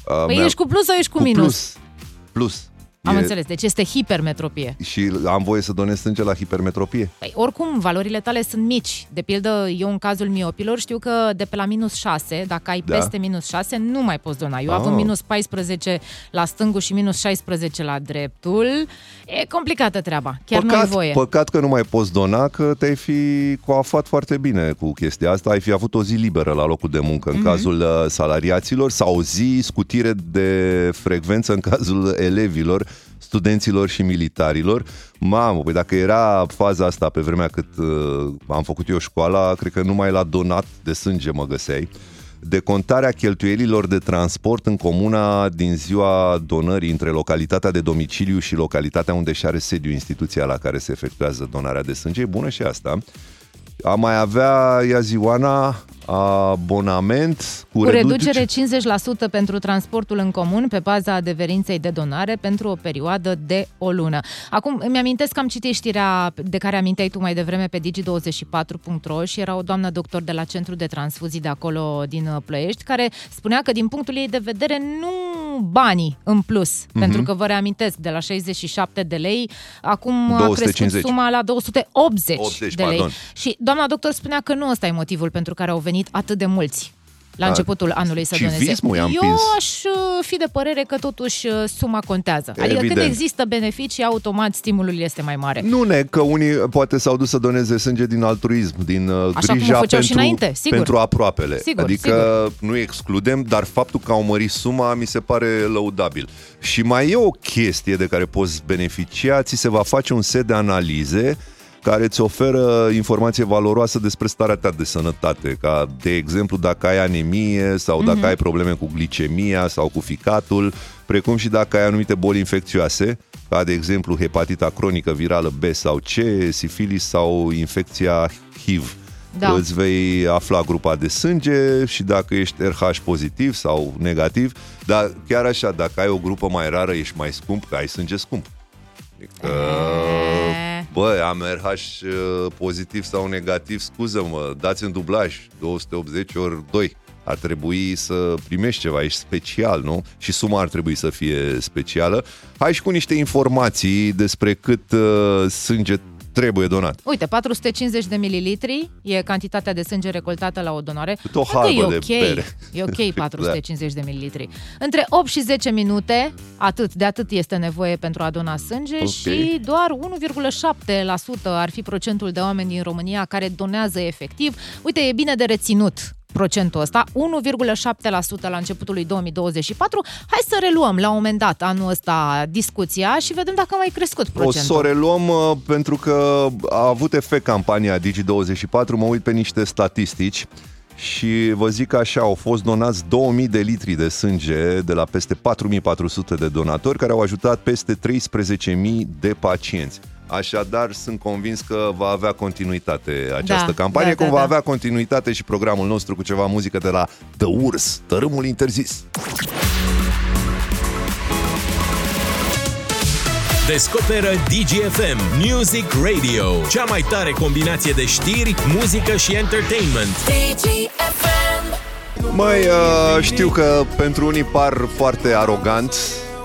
Uh, Păi mi-a- ești cu plus sau ești cu, cu minus? Plus. Plus. Am E- înțeles, deci este hipermetropie. Și am voie să donez sânge la hipermetropie? Păi, oricum, valorile tale sunt mici. De pildă, eu în cazul miopilor știu că de pe la minus 6, dacă ai Da. peste minus 6, nu mai poți dona. Eu Ah. având minus 14 la stângul și minus 16 la dreptul, e complicată treaba. Chiar nu ai voie. păcat că nu mai poți dona, că te-ai fi coafat foarte bine cu chestia asta. Ai fi avut o zi liberă la locul de muncă în Mhm. cazul uh, salariaților sau o zi scutire de frecvență în cazul elevilor, studenților și militarilor. Mamă, păi dacă era faza asta pe vremea cât uh, am făcut eu școala, cred că numai la donat de sânge mă găseai. Decontarea cheltuielilor de transport în comuna din ziua donării între localitatea de domiciliu și localitatea unde și are sediu instituția la care se efectuează donarea de sânge. E bună și asta. A mai avea, ia zi Oana, abonament cu, Cu reducere. reducere 50% pentru transportul în comun pe baza adeverinței de donare pentru o perioadă de o lună. Acum, îmi amintesc că am citit știrea de care aminteai tu mai devreme pe digi24.ro și era o doamnă doctor de la Centru de Transfuzii de acolo din uh, Ploiești, care spunea că din punctul ei de vedere nu banii în plus, Mhm. pentru că vă reamintesc, de la 67 de lei, acum a 250. crescut suma la 280 80, de lei. pardon. Și doamna doctor spunea că nu ăsta e motivul pentru care au venit atât de mulți la Da. începutul anului să doneze. Civismul i-a Eu împins. aș uh, fi de părere că totuși uh, suma contează. Adică Evident. când există beneficii, automat stimulul este mai mare. Nu ne, că unii poate s-au dus să doneze sânge din altruism, din uh, Așa cum grija o făceau și pentru, înainte, sigur. pentru aproapele. Sigur, adică nu excludem, dar faptul că au mărit suma mi se pare lăudabil. Și mai e o chestie de care poți beneficia, ți se va face un set de analize care îți oferă informație valoroasă despre starea ta de sănătate, ca de exemplu dacă ai anemie sau dacă ai probleme cu glicemia sau cu ficatul, precum și dacă ai anumite boli infecțioase, ca de exemplu hepatita cronică virală B sau C, sifilis sau infecția HIV. Da. Îți vei afla grupa de sânge și dacă ești RH pozitiv sau negativ, dar chiar așa, dacă ai o grupă mai rară, ești mai scump, că ai sânge scump. Adică, E. bă, am RH uh, pozitiv sau negativ, scuză-mă, dați în dublaj, 280 ori 2. Ar trebui să primești ceva, ești special, nu? Și suma ar trebui să fie specială. Hai și cu niște informații despre cât uh, sânge trebuie donat. Uite, 450 de mililitri e cantitatea de sânge recoltată la o donare. Cât o Cred că halbă e de ok. bere. E ok *laughs* 450 de mililitri. Între 8 și 10 minute, atât de atât este nevoie pentru a dona sânge Ok. și doar 1,7% ar fi procentul de oameni din România care donează efectiv. Uite, e bine de reținut procentul ăsta, 1,7% la începutul lui 2024. Hai să reluăm la un moment dat anul ăsta discuția și vedem dacă a mai crescut O procentul. să o reluăm uh, pentru că a avut efect campania Digi24, mă uit pe niște statistici și vă zic așa, au fost donați 2000 de litri de sânge de la peste 4400 de donatori care au ajutat peste 13.000 de pacienți. Așadar, sunt convins că va avea continuitate această Da, campanie, da, cum da, va da. avea continuitate și programul nostru cu ceva muzică de la The Urs, Tărâmul Interzis. Descoperă DGFM Music Radio, cea mai tare combinație de știri, muzică și entertainment. DGFM Măi, uh, știu că pentru unii par foarte arogant,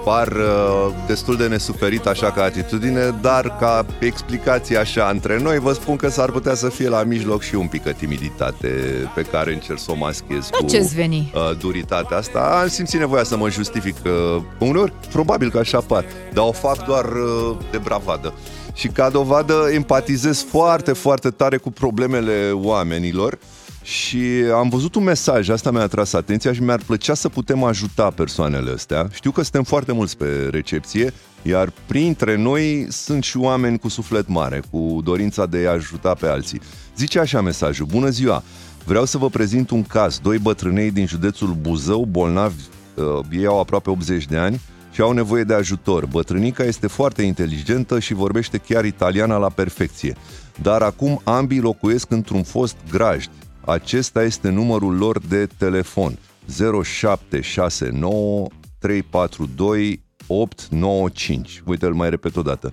par uh, destul de nesuferit așa ca atitudine, dar ca explicație așa între noi, vă spun că s-ar putea să fie la mijloc și un pică timiditate pe care încerc să o maschez Da, cu ce-ți veni? uh, duritatea asta. Am simțit nevoia să mă justific. Uh, uneori, probabil că așa par, dar o fac doar uh, de bravadă. Și ca dovadă empatizez foarte, foarte tare cu problemele oamenilor și am văzut un mesaj, asta mi-a atras atenția și mi-ar plăcea să putem ajuta persoanele astea. Știu că suntem foarte mulți pe recepție, iar printre noi sunt și oameni cu suflet mare, cu dorința de a ajuta pe alții. Zice așa mesajul, bună ziua, vreau să vă prezint un caz, doi bătrânei din județul Buzău, bolnavi, uh, ei au aproape 80 de ani, și au nevoie de ajutor. Bătrânica este foarte inteligentă și vorbește chiar italiana la perfecție. Dar acum ambii locuiesc într-un fost grajd. Acesta este numărul lor de telefon. 0769 342 895. Uite, îl mai repet o dată.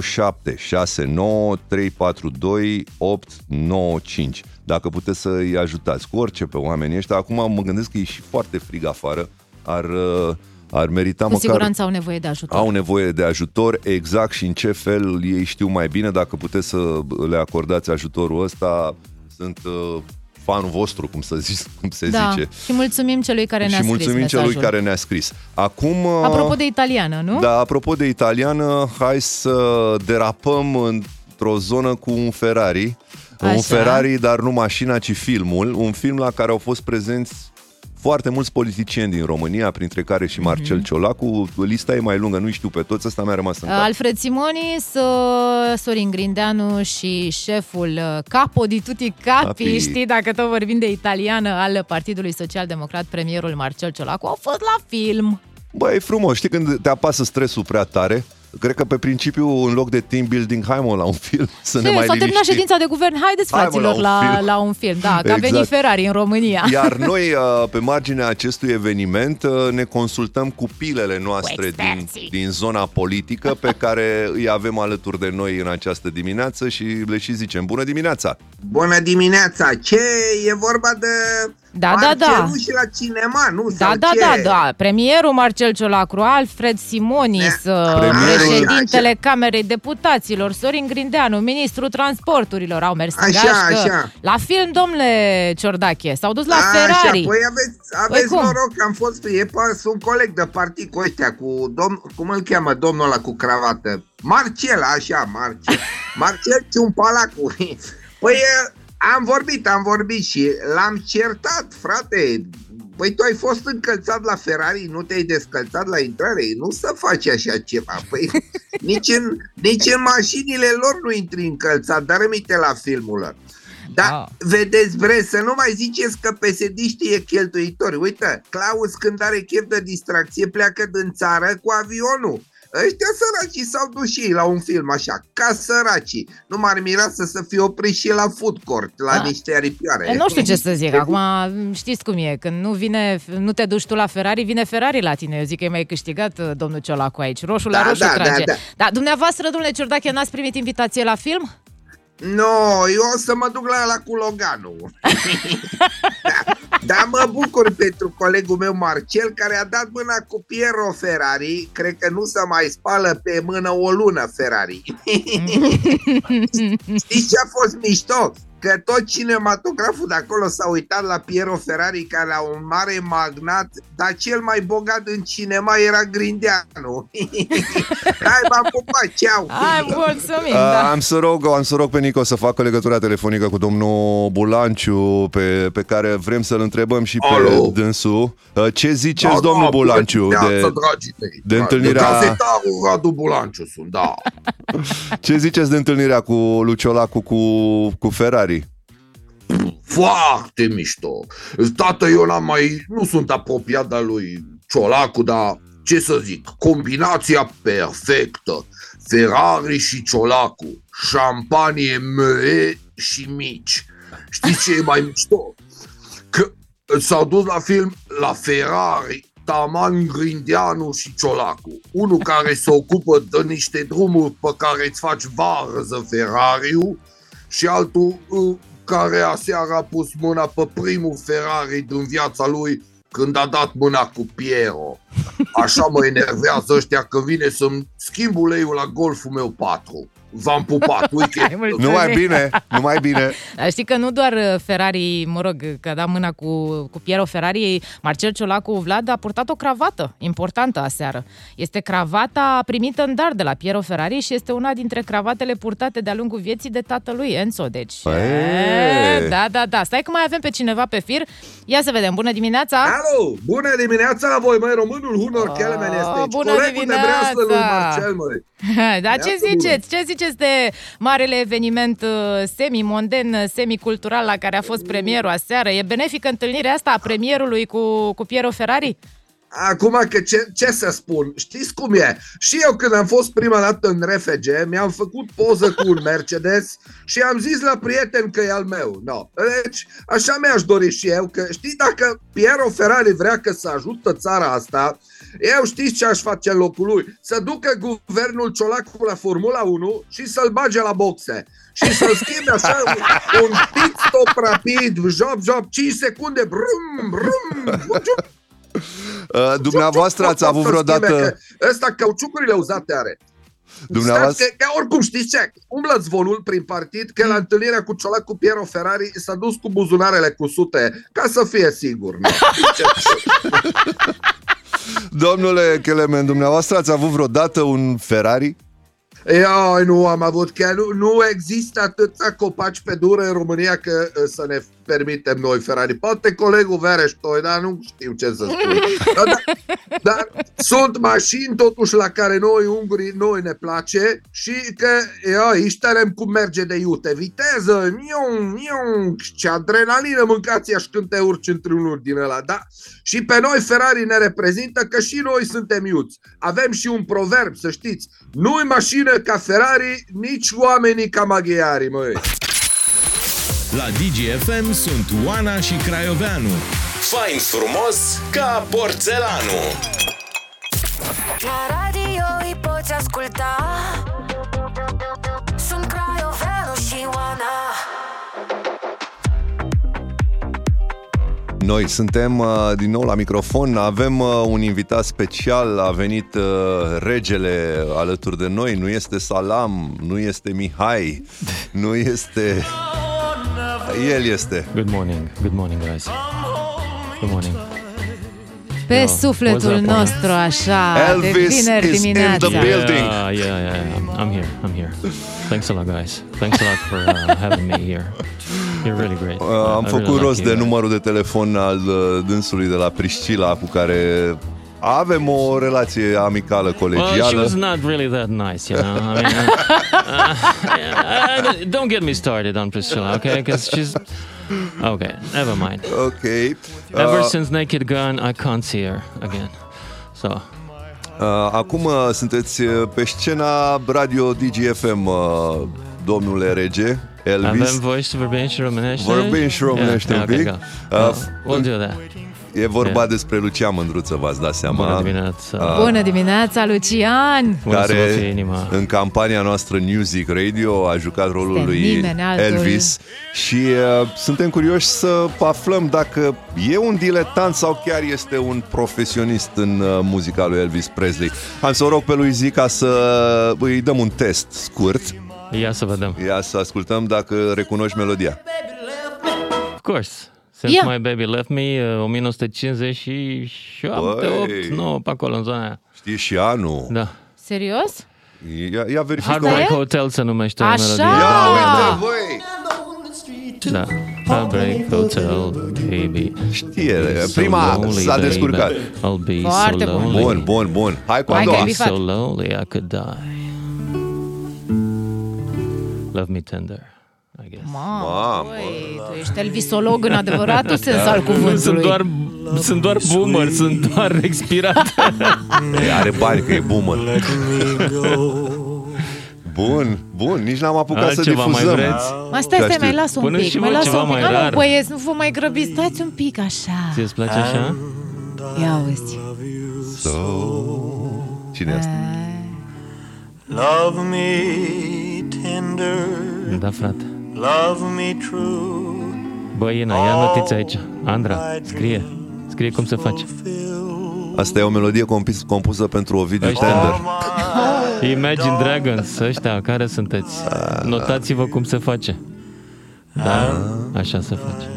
0769 342 895. Dacă puteți să-i ajutați cu orice pe oamenii ăștia. Acum mă gândesc că e și foarte frig afară. Ar, uh, ar merita Cu măcar... siguranță au nevoie de ajutor. Au nevoie de ajutor, exact și în ce fel ei știu mai bine, dacă puteți să le acordați ajutorul ăsta, sunt uh, fanul vostru, cum, să zic, cum se da. zice. Și mulțumim celui care ne-a și scris mulțumim mesajul. celui care ne-a scris. Acum, uh, Apropo de italiană, nu? da, apropo de italiană, hai să derapăm într-o zonă cu un Ferrari. Așa. Un Ferrari, dar nu mașina, ci filmul. Un film la care au fost prezenți foarte mulți politicieni din România, printre care și Marcel Mhm. Ciolacu. Lista e mai lungă, nu știu pe toți, asta mi-a rămas în cap. Alfred Simonis, uh, Sorin Grindeanu și șeful uh, Capo di tutti capi, Capi. știi, dacă tot vorbim de italiană, al Partidului Social Democrat, premierul Marcel Ciolacu, au fost la film. Bă, e frumos. Știi când te apasă stresul prea tare? Cred că pe principiu, în loc de team building, hai mă la un film *laughs* să ne Ce, mai s-a terminat liniștim. ședința de guvern, haideți Hai, mă, fraților la un la, film. la un film. Da, că a Exact. venit Ferrari în România. *laughs* Iar *laughs* noi, uh, pe marginea acestui eveniment, uh, ne consultăm cu pilele noastre Cu din, experții. din zona politică pe care îi avem alături de noi în această dimineață și le și zicem bună dimineața! Bună dimineața! Ce e vorba de Da, da, da. Marcelu și la cinema, nu? Da, Sau da, ce? da, da. Premierul Marcel Ciolacru, Alfred Simonis, uh, Premierul- președintele Camerei Deputaților, Sorin Grindeanu, ministrul transporturilor, au mers în Așa, gașcă. așa. La film, domnule Ciordache, s-au dus la Așa, Ferrari. păi aveți, aveți cum? noroc că am fost, e, pa- sunt coleg de partid cu ăștia, cu domn, cum îl cheamă domnul ăla cu cravată? Marcel, așa, Marcel. *laughs* Marcel Ciumpalacu. Păi e, am vorbit, am vorbit și l-am certat, frate. Păi tu ai fost încălțat la Ferrari, nu te-ai descălțat la intrare? Nu să faci așa ceva. Păi *laughs* nici în, nici în mașinile lor nu intri încălțat, dar rămite la filmul lor. Da, Ah. vedeți, bre, să nu mai ziceți că pesediștii e cheltuitori. Uite, Claus când are chef de distracție pleacă din țară cu avionul. Ăștia săracii s-au dus și ei la un film așa, ca săracii. Nu m-ar mira să se fie oprit și la food court, la Da. niște aripioare. E, Nu știu ce să zic, acum știți cum e, când nu vine, nu te duci tu la Ferrari, vine Ferrari la tine. Eu zic că e mai câștigat uh, domnul Ciolacu aici, roșu la Da, roșu da, trage. da, da. Dar dumneavoastră, domnule Ciordache, n-ați primit invitație la film? No, eu o să mă duc la la cu Loganul. *laughs* da, dar mă bucur pentru colegul meu Marcel care a dat mâna cu Piero Ferrari. Cred că nu se mai spală pe mână o lună Ferrari. *laughs* Știți ce a fost mișto? Că tot cinematograful de acolo s-a uitat la Piero Ferrari, care era un mare magnat, dar cel mai bogat în cinema era Grindeanu. *laughs* Hai, m-am pupat, ceau! Hai, mulțumim, *laughs* Uh, da. am, să rog, am să rog pe Nico să facă legătura telefonică cu domnul Bulanciu, pe, pe care vrem să-l întrebăm și pe Alo. dânsul. Uh, ce ziceți, Da, domnul da, Bulanciu, bună de, dimineața, dragii mei. de Da, întâlnirea- De gazetarul Radu Bulanciu sunt, da. *laughs* ce ziceți de întâlnirea cu Luciolacu cu, cu Ferrari? Foarte mișto. Tată, eu n-am mai... Nu sunt apropiat de lui Ciolacu, dar ce să zic, combinația perfectă. Ferrari și Ciolacu. Șampanie măe și mici. Știți ce e mai mișto? Că s-au dus la film la Ferrari Taman Grindeanu și Ciolacu. Unul care se ocupă de niște drumuri pe care îți faci varză Ferrariu și altul uh, care aseară a pus mâna pe primul Ferrari din viața lui când a dat mâna cu Piero. Așa mă enervează ăștia că vine să-mi schimb uleiul la golful meu 4. V-am pupat, weekend. Hai, mulțumim. Nu mai bine, nu mai bine. Dar știi că nu doar uh, Ferrari, mă rog, că a dat mâna cu, cu Piero Ferrari, Marcel Ciolacu Vlad a purtat o cravată importantă aseară. Este cravata primită în dar de la Piero Ferrari și este una dintre cravatele purtate de-a lungul vieții de tatălui Enzo. Deci, Păi. e, da, da, da. Stai că mai avem pe cineva pe fir. Ia să vedem. Bună dimineața! Alo, bună dimineața, voi mai românul Hunor Oh, Kelmen este aici. bună Colegul de breaslă lui dimineața! Marcel, măi. *laughs* Da, ce Iată, ziceți? Ce ziceți de marele eveniment uh, semi-monden, uh, semi-cultural la care a fost premierul aseară? E benefică întâlnirea asta a premierului cu, cu Piero Ferrari? Acum că ce, ce să spun, știți cum e? Și eu când am fost prima dată în RFG, mi-am făcut poză cu un Mercedes și am zis la prieten că e al meu. No. Deci, așa mi-aș dori și eu, că știi, dacă Piero Ferrari vrea că să ajută țara asta, eu știți ce aș face în locul lui? Să ducă guvernul Ciolacu la Formula 1 și să-l bage la boxe. Și să-l schimbe așa un, un pit stop rapid, job, job, 5 secunde, brum, brum, brum, Uh, dumneavoastră ați avut vreodată... Ăsta cauciucurile uzate are. Dumneavoastră... Că, că, oricum știți ce, umblă zvonul prin partid că la întâlnirea cu Ciolac cu Piero Ferrari s-a dus cu buzunarele cu sute, ca să fie sigur. *laughs* Nu? Domnule Kelemen, dumneavoastră ați avut vreodată un Ferrari? Eu nu am avut, chiar nu, nu există atâția copaci pe dură în România că să ne permitem noi Ferrari. Poate colegul Vereștoi, dar nu știu ce să spun. *laughs* Dar, dar, dar sunt mașini totuși la care noi, ungurii, noi ne place și că eu, șterem cum merge de iute. Viteză, miung, miung, ce adrenalină mâncați aș când te urci într-unul din ăla. Da? Și pe noi Ferrari ne reprezintă că și noi suntem iuți. Avem și un proverb, să știți. Nu-i mașină ca Ferrari, nici oamenii ca maghiari, măi. La DGFM sunt Oana și Craioveanu. Fain frumos ca porțelanul. La radio îi poți asculta. Sunt Craioveanu și Oana. Noi suntem uh, din nou la microfon, avem uh, un invitat special, a venit uh, regele alături de noi, nu este Salam, nu este Mihai, nu este... El este. Good morning, good morning guys. Good morning. Pe Yeah. sufletul What's up, nostru, așa, de Elvis vineri is in dimineața. the building. Yeah, yeah, yeah, yeah. I'm here. I'm here. Thanks a lot, guys. Thanks a lot for uh, having me here. You're really great. Uh, I am really făcut like rost you de guys. numărul de telefon al uh, dânsului de la Priscila cu care avem o relație amicală, Well, she colegială. was not really that nice, you know. I mean, *laughs* uh, uh, uh, don't get me started on Priscilla, okay? Because she's okay. Never mind. Ok. Ever Uh, since Naked Gun, I can't see her again. So Uh, acum uh, sunteți uh, pe scena Radio DGFM, uh, domnule rege, Elvis. avem voie să vorbim și românește? Vorbim și românește Yeah, un yeah, pic. okay, go. Uh, Uh, we'll do that. E vorba Yeah. despre Lucian Mândruță, v-ați dat seama. Bună dimineața. Bună dimineața, Lucian! Bună să vă fie care inima. în campania noastră Music Radio a jucat rolul Este lui nimeni altul. Elvis și uh, suntem curioși să aflăm dacă e un diletant sau chiar este un profesionist în uh, muzica lui Elvis Presley. Am să o rog pe lui Zica să îi dăm un test scurt, Ia să vedem. ia să ascultăm dacă recunoști melodia. Of course. Since Ia. My Baby Left Me, uh, 1957, Băi. 8, 9, pe acolo, în zona aia. Știi și anul. Da. Serios? Ia, ia verifică. Hard Rock Hotel se numește Așa. melodia. Ia uite, Ah. voi! Da. Heartbreak Hotel, baby. Știe, So prima lonely, s-a baby. descurcat. I'll be Foarte so bun. lonely. Bun, bun, bun. Hai cu a Hai că doua. ai bifat. So lonely I could die. Love me tender, I guess. Mamă, Mamă. băi, tu ești elvisolog în adevăratul *laughs* sens al Nu cuvântului. sunt doar, sunt doar boomer, sunt doar expirat. *laughs* Are bani că e boomer. Bun, bun, nici n-am apucat să Altceva mai difuzăm. vreți? Mai stai, Da, stai, știu. mai las un Pune pic, și mai voi las ceva un pic. mai Ah, rar. nu, băieți, nu vă mai grăbiți, stați un pic așa. Ți îți place așa? Ia uzi. So... Cine e asta? Love me tender, Da, frate. Love me true. Băi, Ina, ia notițe aici. Andra, scrie. Scrie cum se face. Asta e o melodie compus, compusă pentru Ovidiu Ăștia. Tender. *laughs* Imagine Dragons, ăștia, care sunteți? Notați-vă cum se face. Da? Așa se face.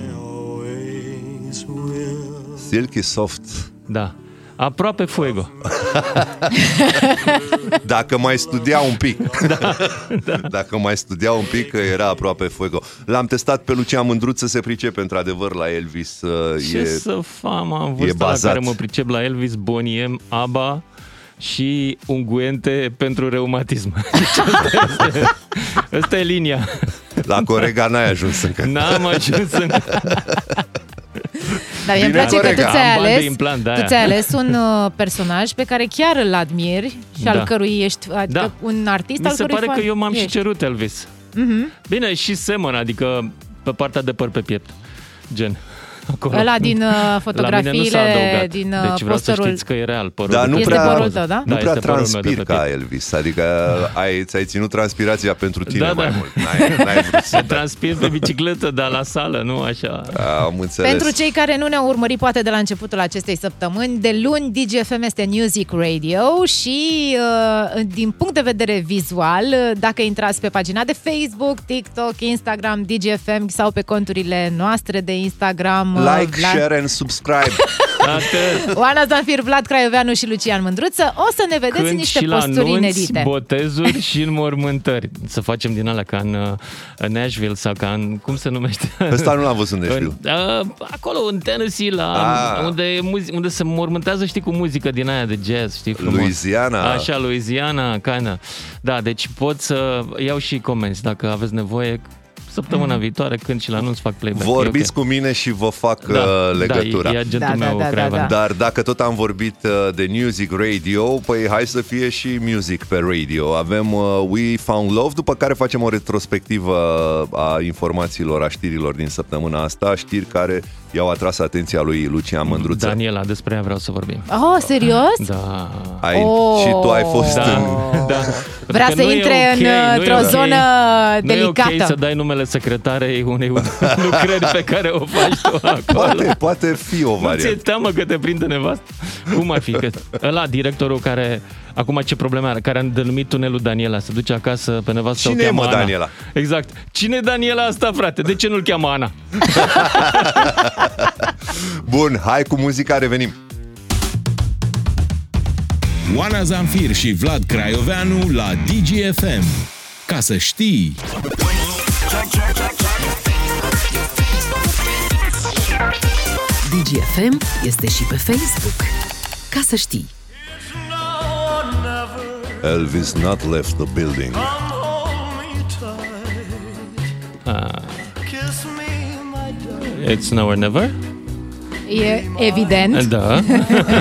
Silky Soft. Da. Aproape fuego. *laughs* Dacă mai studia un pic. *laughs* Da, Dacă mai studia un pic, că era aproape fuego. L-am testat pe Lucian Mândruță, se pricepe într-adevăr la Elvis. uh, Ce E... să fac, mă, în vârsta la bazat. care mă pricep la Elvis, Bonnie M, ABBA și unguente pentru reumatism. Deci asta este, asta e linia. La Corega n-ai ajuns încă. N-am ajuns în... *laughs* Dar mi-e Bine, place că tu corect, ți-ai am bani de ales, implant, de-aia. tu ți-ai ales un uh, personaj pe care chiar îl admiri și Da. al cărui ești, adică Da. un artist Mi al se cărui pare fan că eu m-am și ești. cerut Elvis. Bine, și semăn, adică pe partea de păr pe piept. Gen. acolo. Ăla din uh, La mine nu s-a fotografiile, adăugat. din uh, deci vreau să posterul. știți că e real părul. Dar nu Este prea, părul tău, da? nu Da, prea este părul meu de transpir pe ca piept. Elvis, adică ai, ți-ai ținut transpirația pentru tine Da, mai da. mult. N-ai, n-ai vrut să... *laughs* Se transpir pe bicicletă, dar la sală, nu așa. Am înțeles. Pentru cei care nu ne-au urmărit poate de la începutul acestei săptămâni, de luni DGFM este Music Radio și uh, din punct de vedere vizual, uh, dacă intrați pe pagina de Facebook, TikTok, Instagram, DGFM sau pe conturile noastre de Instagram, uh, Like, Vlad- share and subscribe. *laughs* Atât. Oana Zanfir, Vlad Craioveanu și Lucian Mândruță, o să ne vedeți Când niște și la posturi anunți, inedite. botezuri și înmormântări. Să facem din alea ca în uh, Nashville sau ca în... Cum se numește? Ăsta nu l-am văzut în Nashville. În, uh, acolo, în Tennessee, la, Ah. unde, e muzi- unde se mormântează, știi, cu muzică din aia de jazz, știi, frumos. Louisiana. Așa, Louisiana, kinda. Da, deci pot să iau și comenzi dacă aveți nevoie săptămâna viitoare când și la anunț fac playback. E Vorbiți ok. cu mine și vă fac Da, uh, da, legătura. e, e agentul Da, da, meu da, da, Craiovean. da. Dar dacă tot am vorbit uh, de Music Radio, păi hai să fie și Music pe radio. Avem uh, We Found Love, după care facem o retrospectivă a informațiilor, a știrilor din săptămâna asta, știri care i-au atras atenția lui Lucian Mândruță. Daniela, despre ea vreau să vorbim. Oh, serios? Da. Ai, Oh. Și tu ai fost Da, în... *laughs* da. Vrea Că să nu e intre ok, în, nu e într-o ok. zonă Nu e delicată. ok să dai numele secretarei unei *laughs* lucrări pe care o faci tu *laughs* acolo. Poate, poate fi o Nu ți-e variantă. teamă că te prinde nevastă? Cum ar fi? Că ăla, directorul care, acum ce probleme are, care a denumit tunelul Daniela, se duce acasă pe nevastă Cine o e, cheamă mă, Ana. Daniela? Exact. Cine e Daniela asta, frate? De ce nu-l cheamă Ana? *laughs* Bun, hai cu muzica, revenim. Oana Zamfir și Vlad Craioveanu la DGFM. Ca să știi... DGFM este și pe Facebook. Ca să știi. Elvis not left the building. It's Now or Never? E evident. Da.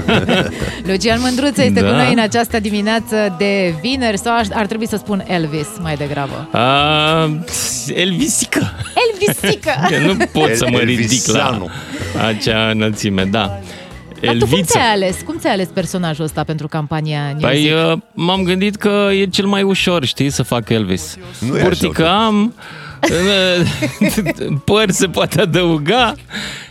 *laughs* Lucian Mândruță este Da. cu noi în această dimineață de vineri sau aș- ar trebui să spun Elvis mai degrabă. A, Elvisica. Elvisică! Că nu pot să mă El- ridic la Elviseanu. acea înălțime, da. Dar tu cum Elviță. ți-ai ales? Cum ți-ai ales personajul ăsta pentru campania Music? Păi uh, m-am gândit că e cel mai ușor, știi, să fac Elvis. Nu e Burtică așa am, uh, păr se poate adăuga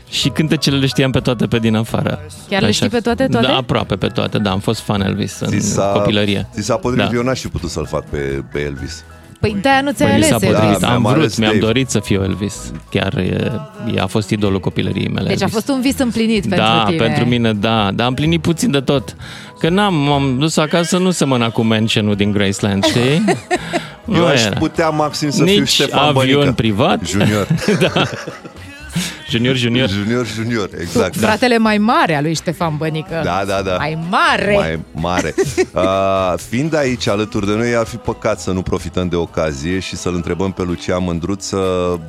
și cântecele le știam pe toate pe din afară. Chiar le știi pe toate, toate? Da, aproape pe toate, da, am fost fan Elvis în Ți s-a, copilărie. ți s-a potrivit, Da. eu n-aș fi putut să-l fac pe, pe Elvis. Păi de-aia nu ți-ai Păi mi ales s-a Elvis. potrivit, Da, am mi-am vrut, ales mi-am Dave. dorit să fiu Elvis. Chiar e, e, a fost idolul copilăriei mele. Deci a Elvis. fost un vis împlinit da, pentru tine. pentru mine, da. Dar am plinit puțin de tot. Că n-am, m-am dus acasă, nu semăna cu mentionul din Graceland, știi? *laughs* Eu Nu aș era. putea maxim să fiu Nici Ștefan avion Bănică. privat. Junior. *laughs* *laughs* Junior, junior. Junior, junior, exact. Fratele mai mare al lui Ștefan Bănică. Da, da, da. Mai mare. Mai mare. *laughs* Uh, fiind aici alături de noi, ar fi păcat să nu profităm de ocazie și să-l întrebăm pe Lucian Mândruță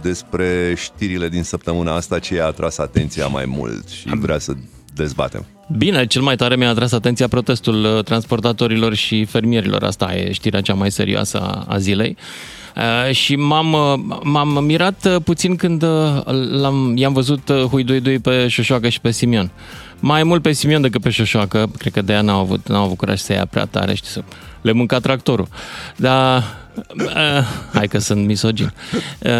despre știrile din săptămâna asta, ce i-a atras atenția mai mult și vrea să dezbatem. Bine, cel mai tare mi-a atras atenția protestul uh, transportatorilor și fermierilor. Asta e știrea cea mai serioasă a, a zilei. Uh, și m-am, uh, m-am mirat uh, puțin când uh, l-am, i-am văzut uh, huiduidui pe Șoșoacă și pe Simion. Mai mult pe Simion decât pe Șoșoacă, cred că de aia n-au avut, n-au avut curaj să ia prea tare, știi, să le mânca tractorul. Dar, uh, hai că sunt misogin, uh,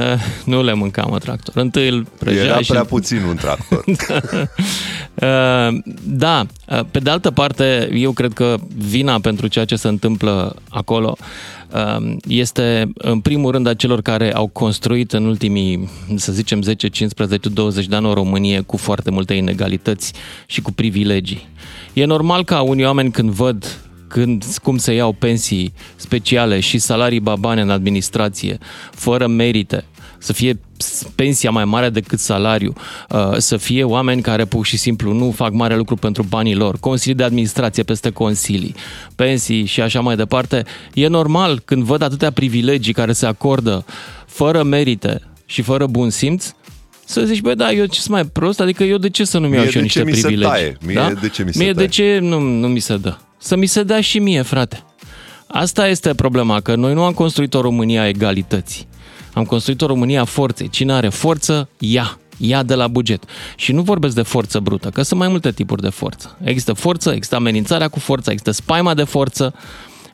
nu le mânca mă tractor. Întâi îl prăjea Era și prea puțin un tractor. Uh, *laughs* da, uh, pe de altă parte, eu cred că vina pentru ceea ce se întâmplă acolo uh, este în primul rând a celor care au construit în ultimii, să zicem, 10, 15, 20 de ani o Românie cu foarte multe inegalități și cu privilegii. E normal ca unii oameni când văd când, cum se iau pensii speciale și salarii babane în administrație, fără merite, să fie pensia mai mare decât salariu, uh, să fie oameni care pur și simplu nu fac mare lucru pentru banii lor, consilii de administrație peste consilii, pensii și așa mai departe. E normal când văd atâtea privilegii care se acordă fără merite și fără bun simț, să zici, băi, da, eu ce sunt mai prost, adică eu de ce să nu-mi iau Mie și eu de ce niște mi se privilegii? taie? Mie da? de ce mi se Mie taie? de ce nu, nu mi se dă? Să mi se dea și mie, frate. Asta este problema, că noi nu am construit o România a egalității. Am construit o România a forței. Cine are forță, ia. ia de la buget. Și nu vorbesc de forță brută, că sunt mai multe tipuri de forță. Există forță, există amenințarea cu forța, există spaima de forță,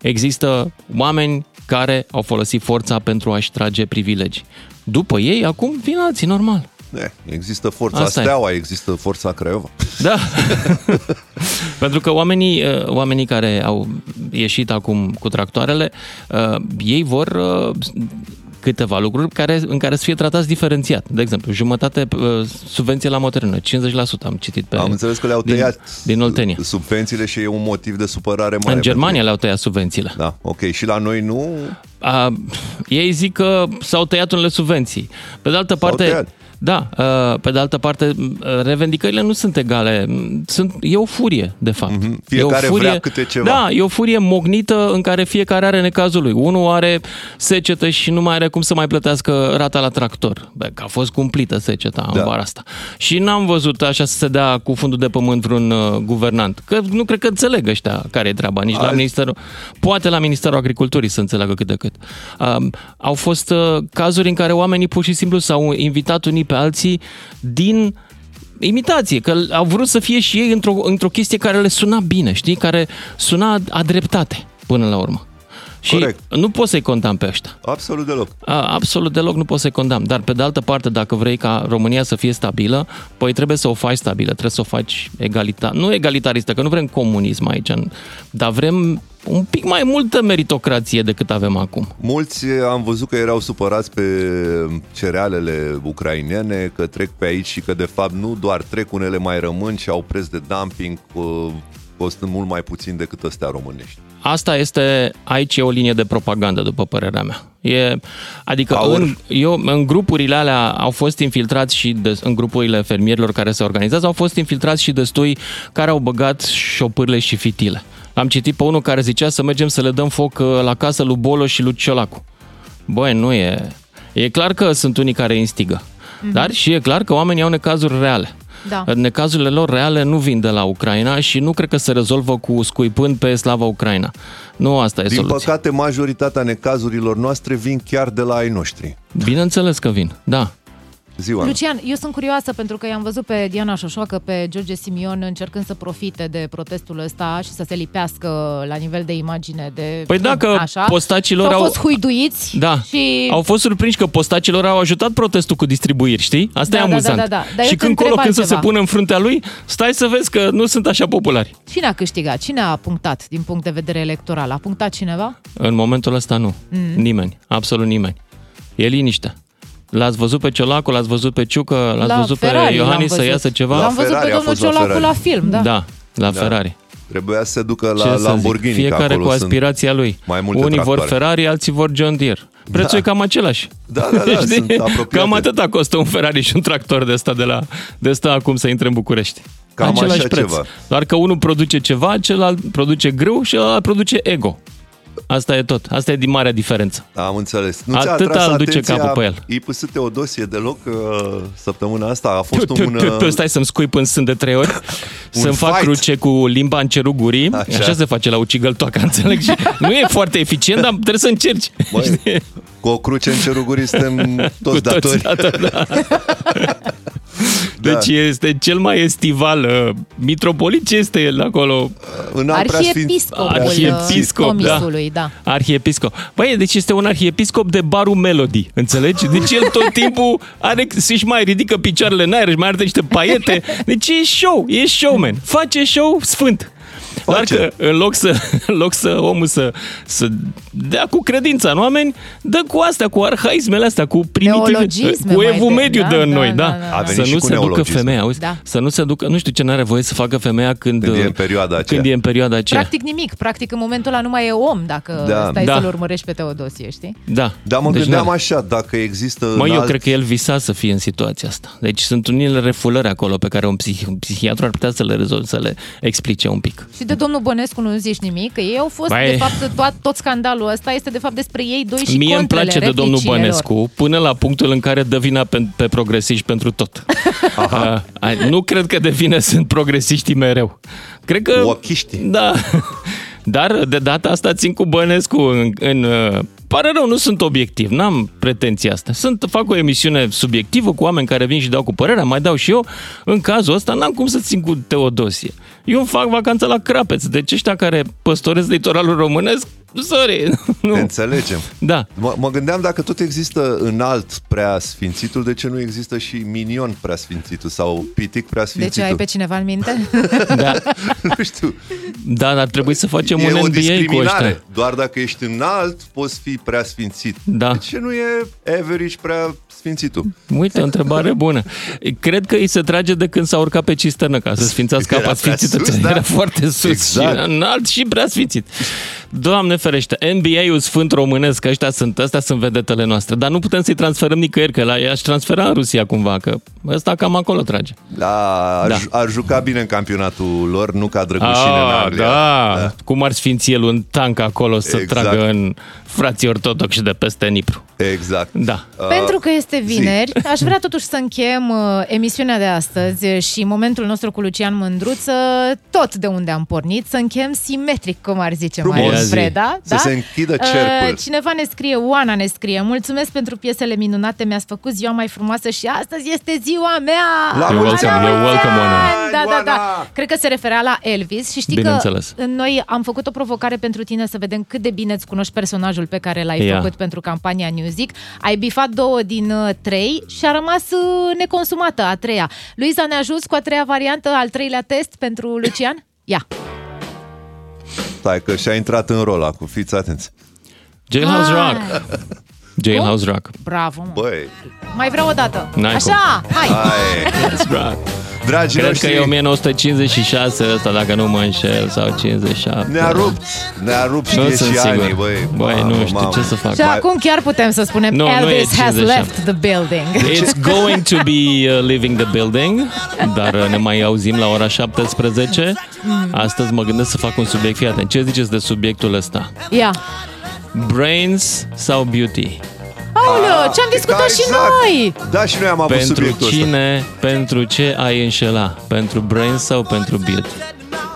există oameni care au folosit forța pentru a-și trage privilegii. După ei, acum vin alții, normal. E, există forța Asta e. Steaua, există forța Craiova. Da. *laughs* Pentru că oamenii, uh, oamenii care au ieșit acum cu tractoarele, uh, ei vor uh, câteva lucruri care, în care să fie tratați diferențiat. De exemplu, jumătate uh, subvenție la maternă, 50% am citit pe... Am înțeles că le-au din- tăiat Din Oltenia. subvențiile și e un motiv de supărare mare. În Germania pentru le-au tăiat subvențiile. ei. Da, ok. Și la noi nu? A, ei zic că s-au tăiat unele subvenții. Pe de altă parte, tăiat. Da, uh, pe de altă parte, uh, revendicările nu sunt egale. Sunt, e o furie, de fapt. Mhm. E o Fiecare furie, vrea câte ceva. Da, e o furie mognită în care fiecare are necazul lui. Unul are secetă și nu mai are cum să mai plătească rata la tractor. Bă, că a fost cumplită seceta Da. în vara asta. Și n-am văzut așa să se dea cu fundul de pământ vreun uh, guvernant. Că nu cred că înțeleg ăștia care e treaba. Nici la Azi- Ministerul... Poate la Ministerul Agriculturii să înțeleagă cât de cât. Um, au fost uh, cazuri în care oamenii pur și simplu s-au invitat unii pe alții din imitație, că au vrut să fie și ei într-o, într-o chestie care le suna bine, știi? Care suna a dreptate până la urmă. Și Corect. nu poți să-i condamn pe ăștia. Absolut deloc. A, absolut deloc nu poți să-i condamn. Dar pe de altă parte, dacă vrei ca România să fie stabilă, păi trebuie să o faci stabilă, trebuie să o faci egalitar. Nu egalitaristă, că nu vrem comunism aici, dar vrem un pic mai multă meritocrație decât avem acum. Mulți eh, am văzut că erau supărați pe cerealele ucrainene, că trec pe aici și că de fapt nu doar trec, unele mai rămân și au preț de dumping uh, costând mult mai puțin decât astea românești. Asta este, aici e o linie de propagandă, după părerea mea. E, adică Aur. în, eu, în grupurile alea au fost infiltrați și de, în grupurile fermierilor care se organizează, au fost infiltrați și destui care au băgat șopârle și fitile. Am citit pe unul care zicea să mergem să le dăm foc uh, la casă lui Bolo și lui Ciolacu. Băi, nu e... E clar că sunt unii care instigă. Dar și e clar că oamenii au necazuri reale. Da. Necazurile lor reale nu vin de la Ucraina și nu cred că se rezolvă cu scuipând pe slava Ucraina. Nu asta e Din soluția. păcate, majoritatea necazurilor noastre vin chiar de la ai noștri. Bineînțeles că vin, da. Ziua. Lucian, eu sunt curioasă pentru că i-am văzut pe Diana Șoșoacă, pe George Simion încercând să profite de protestul ăsta și să se lipească la nivel de imagine de... Păi dacă așa. postacilor Și au au- fost huiduiți Da. și... Au fost surprinși că postacilor au ajutat protestul cu distribuiri, știi? Asta Da, e da, amuzant. da, da, da. Dar eu și te când întreb colo, când să se altceva. pună în fruntea lui, stai să vezi că nu sunt așa populari. Cine a câștigat? Cine a punctat din punct de vedere electoral? A punctat cineva? În momentul ăsta nu. Mm. Nimeni. Absolut nimeni. E liniște. L-ați văzut pe Ciolacu, l-ați văzut pe Ciucă, l-ați La văzut Ferrari pe l-am Iohannis să văzut. iasă ceva? L-am văzut Ferrari pe a domnul fost la Ciolacu Ferrari. la film, da. Da, la Da. Ferrari. Trebuia să se ducă Ce la să Lamborghini. zic? că Fiecare acolo cu sunt aspirația lui. Mai multe Unii vor tractoare. Ferrari, alții vor John Deere. Prețul Da. e cam același. Da, da, da, *laughs* Știi? sunt apropiate. Cam atâta costă un Ferrari și un tractor de ăsta de la de ăsta acum să intre în București. Cam Același așa preț. ceva. Doar că unul produce ceva, celălalt produce grâu și celălalt produce ego. Asta e tot. Asta e din marea diferență. Am înțeles. Nu ți-a Atâta atras îl duce atenția capul pe el. IPS Teodosie deloc uh, săptămâna asta? A fost Tu, tu, un... tu, tu, uh, stai să-mi scuip în sân de trei ori, *laughs* să-mi fac fight. cruce cu limba în cerul gurii, așa. Așa. așa se face la ucigăl toaca, *laughs* înțeleg? Și nu e foarte eficient, dar trebuie să încerci. Băi, Știi? cu o cruce în cerul gurii suntem *laughs* toți Cu datori. datori, da. Deci Da. este cel mai estival uh, mitropolit, ce este el acolo? În alt preasfinț- Arhiepiscopul Arhiepiscop, da. comisului, da. Arhiepiscop. Băi, deci este un arhiepiscop de barul Melody, înțelegi? Deci el tot *laughs* timpul are, și mai ridică picioarele în aer, își mai arată niște paiete. Deci e show, e showman. Face show sfânt. Doar Face. că în loc să, *laughs* în loc să omul să, să dea cu credința în oameni, dă cu astea, cu arhaismele astea, cu primitiv, Neologisme cu mai evul de- mediu da, de în da, noi, da, da. da, da. A venit Să și nu cu se ducă neologisme. femeia, auzi? Da. Să nu se ducă, nu știu ce n-are voie să facă femeia când, Când e în perioada aceea. Când e în perioada aceea. Practic nimic. Practic în momentul ăla nu mai e om dacă Da. stai Da. să-l urmărești pe Teodosie, știi? Da. Dar mă Deci gândeam n-are. așa, dacă există Mă, în eu alt... cred că el visa să fie în situația asta. Deci sunt unele refulări acolo pe care un, psih- un psihiatru ar putea să le rezolve, să le explice un pic. Și de domnul Bănescu nu zici nimic, că ei au fost, Băi. de fapt, tot, tot scandalul ăsta este de fapt despre ei doi și Mie îmi contrele, place de domnul replicile Bănescu lor. până la punctul în care dă vina pe, pe progresiști pentru tot. Aha. *laughs* nu cred că de vină sunt progresiștii mereu. Cred că... Ochiștii. Da. *laughs* Dar de data asta țin cu Bănescu în, în uh, pare rău, nu sunt obiectiv, n-am pretenția asta. Sunt, fac o emisiune subiectivă cu oameni care vin și dau cu părerea, mai dau și eu. În cazul ăsta n-am cum să țin cu Teodosie. Eu fac vacanță la Crapeț, deci ăștia care păstoresc litoralul românesc, sorry. *laughs* Nu. Înțelegem. Da. Mă, mă gândeam dacă tot există înalt prea sfințitul, de ce nu există și minion prea sfințitul sau pitic prea Deci sfințitul? ai pe cineva în minte? *laughs* Da, *laughs* Nu știu. da, ar trebui să facem e un o NBA cu discriminare. ăștia. Doar dacă ești înalt, poți fi prea sfințit. Da. De ce nu e average prea sfințitul? Uite, o întrebare bună. Cred că îi se trage de când s-a urcat pe cisternă ca să sfințească Era apa prea sfințită. sus, da? Era foarte sus Exact. și înalt și prea sfințit. Doamne ferește, NBA-ul sfânt românesc, ăștia sunt, astea sunt vedetele noastre, dar nu putem să-i transferăm nicăieri, că la i-aș transfera în Rusia cumva, că ăsta cam acolo trage. Da, ar, Da. da. ar juca bine în campionatul lor, nu ca drăgușine în Ah, Anglia. da. da. Cum ar sfinți el un tank acolo să Exact. tragă în frații ortodoxi de peste Nipru. Exact. Da. Pentru că este vineri, aș vrea *laughs* totuși să încheiem uh, emisiunea de astăzi și momentul nostru cu Lucian Mândruță, tot de unde am pornit, să încheiem simetric, cum ar zice Frumos. Marius Ia zi. Breda. Să se închidă Uh, cercul. Cineva ne scrie, Oana ne scrie, mulțumesc pentru piesele minunate, mi-ați făcut ziua mai frumoasă și astăzi este ziua mea! La You're mulți welcome, ani! you're welcome, Oana. Da, da, da. Oana! Cred că se referea la Elvis și știi Bineînțeles. că noi am făcut o provocare pentru tine să vedem cât de bine îți cunoști personajul pe care l-ai Ia. făcut pentru campania Music. Ai bifat două din uh, trei și a rămas uh, neconsumată a treia. Luiza, ne ajuți cu a treia variantă, al treilea test pentru Lucian? Ia. Stai că și-a intrat în rol acum, fiți atenți. Jailhouse Hai. Rock. Jailhouse Rock. Bravo, mă. Băi, Mai vreau o dată. N-ai Așa, hai. hai, That's right. Dragii Cred noștri, că e 1956 ăsta, dacă nu mă înșel, sau 57. ne-a rupt, ne-a rupt și Nu e sunt și sigur. anii, băi. Băi, Mamă, nu știu mamă. ce să fac. Și Mai- acum chiar putem să spunem Nu, nu e Elvis has 57. left the building. It's going to be uh, leaving the building, dar uh, ne mai auzim la ora 17. Astăzi mă gândesc să fac un subiect. Fii atent, ce ziceți de subiectul ăsta? Ia. Brains sau beauty? Aoleu, ce-am discutat Da, și exact. noi! Da, și noi am avut Pentru subiectul ăsta. cine, pentru ce ai înșela? Pentru brains sau pentru beauty?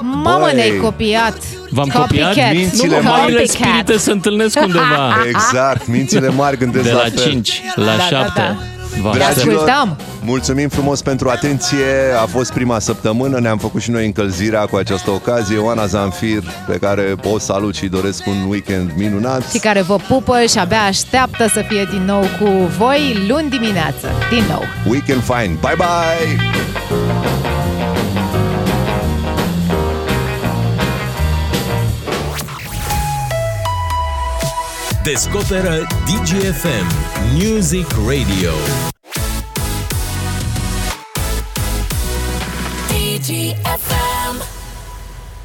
Mamă, Băi. ne-ai copiat. V-am Copycat. copiat? Mințile nu, mari. marile Copycat. spirite se întâlnesc undeva. Exact, mințile mari gândesc De la la fel. 5 la Da, da, 7. da. Vă Te aștept. ascultăm. mulțumim frumos pentru atenție. A fost prima săptămână, ne-am făcut și noi încălzirea cu această ocazie. Oana Zanfir, pe care o salut și doresc un weekend minunat. Și care vă pupă și abia așteaptă să fie din nou cu voi luni dimineață. Din nou. Weekend fine. Bye bye! Descoperă DGFM Music Radio. DGFM.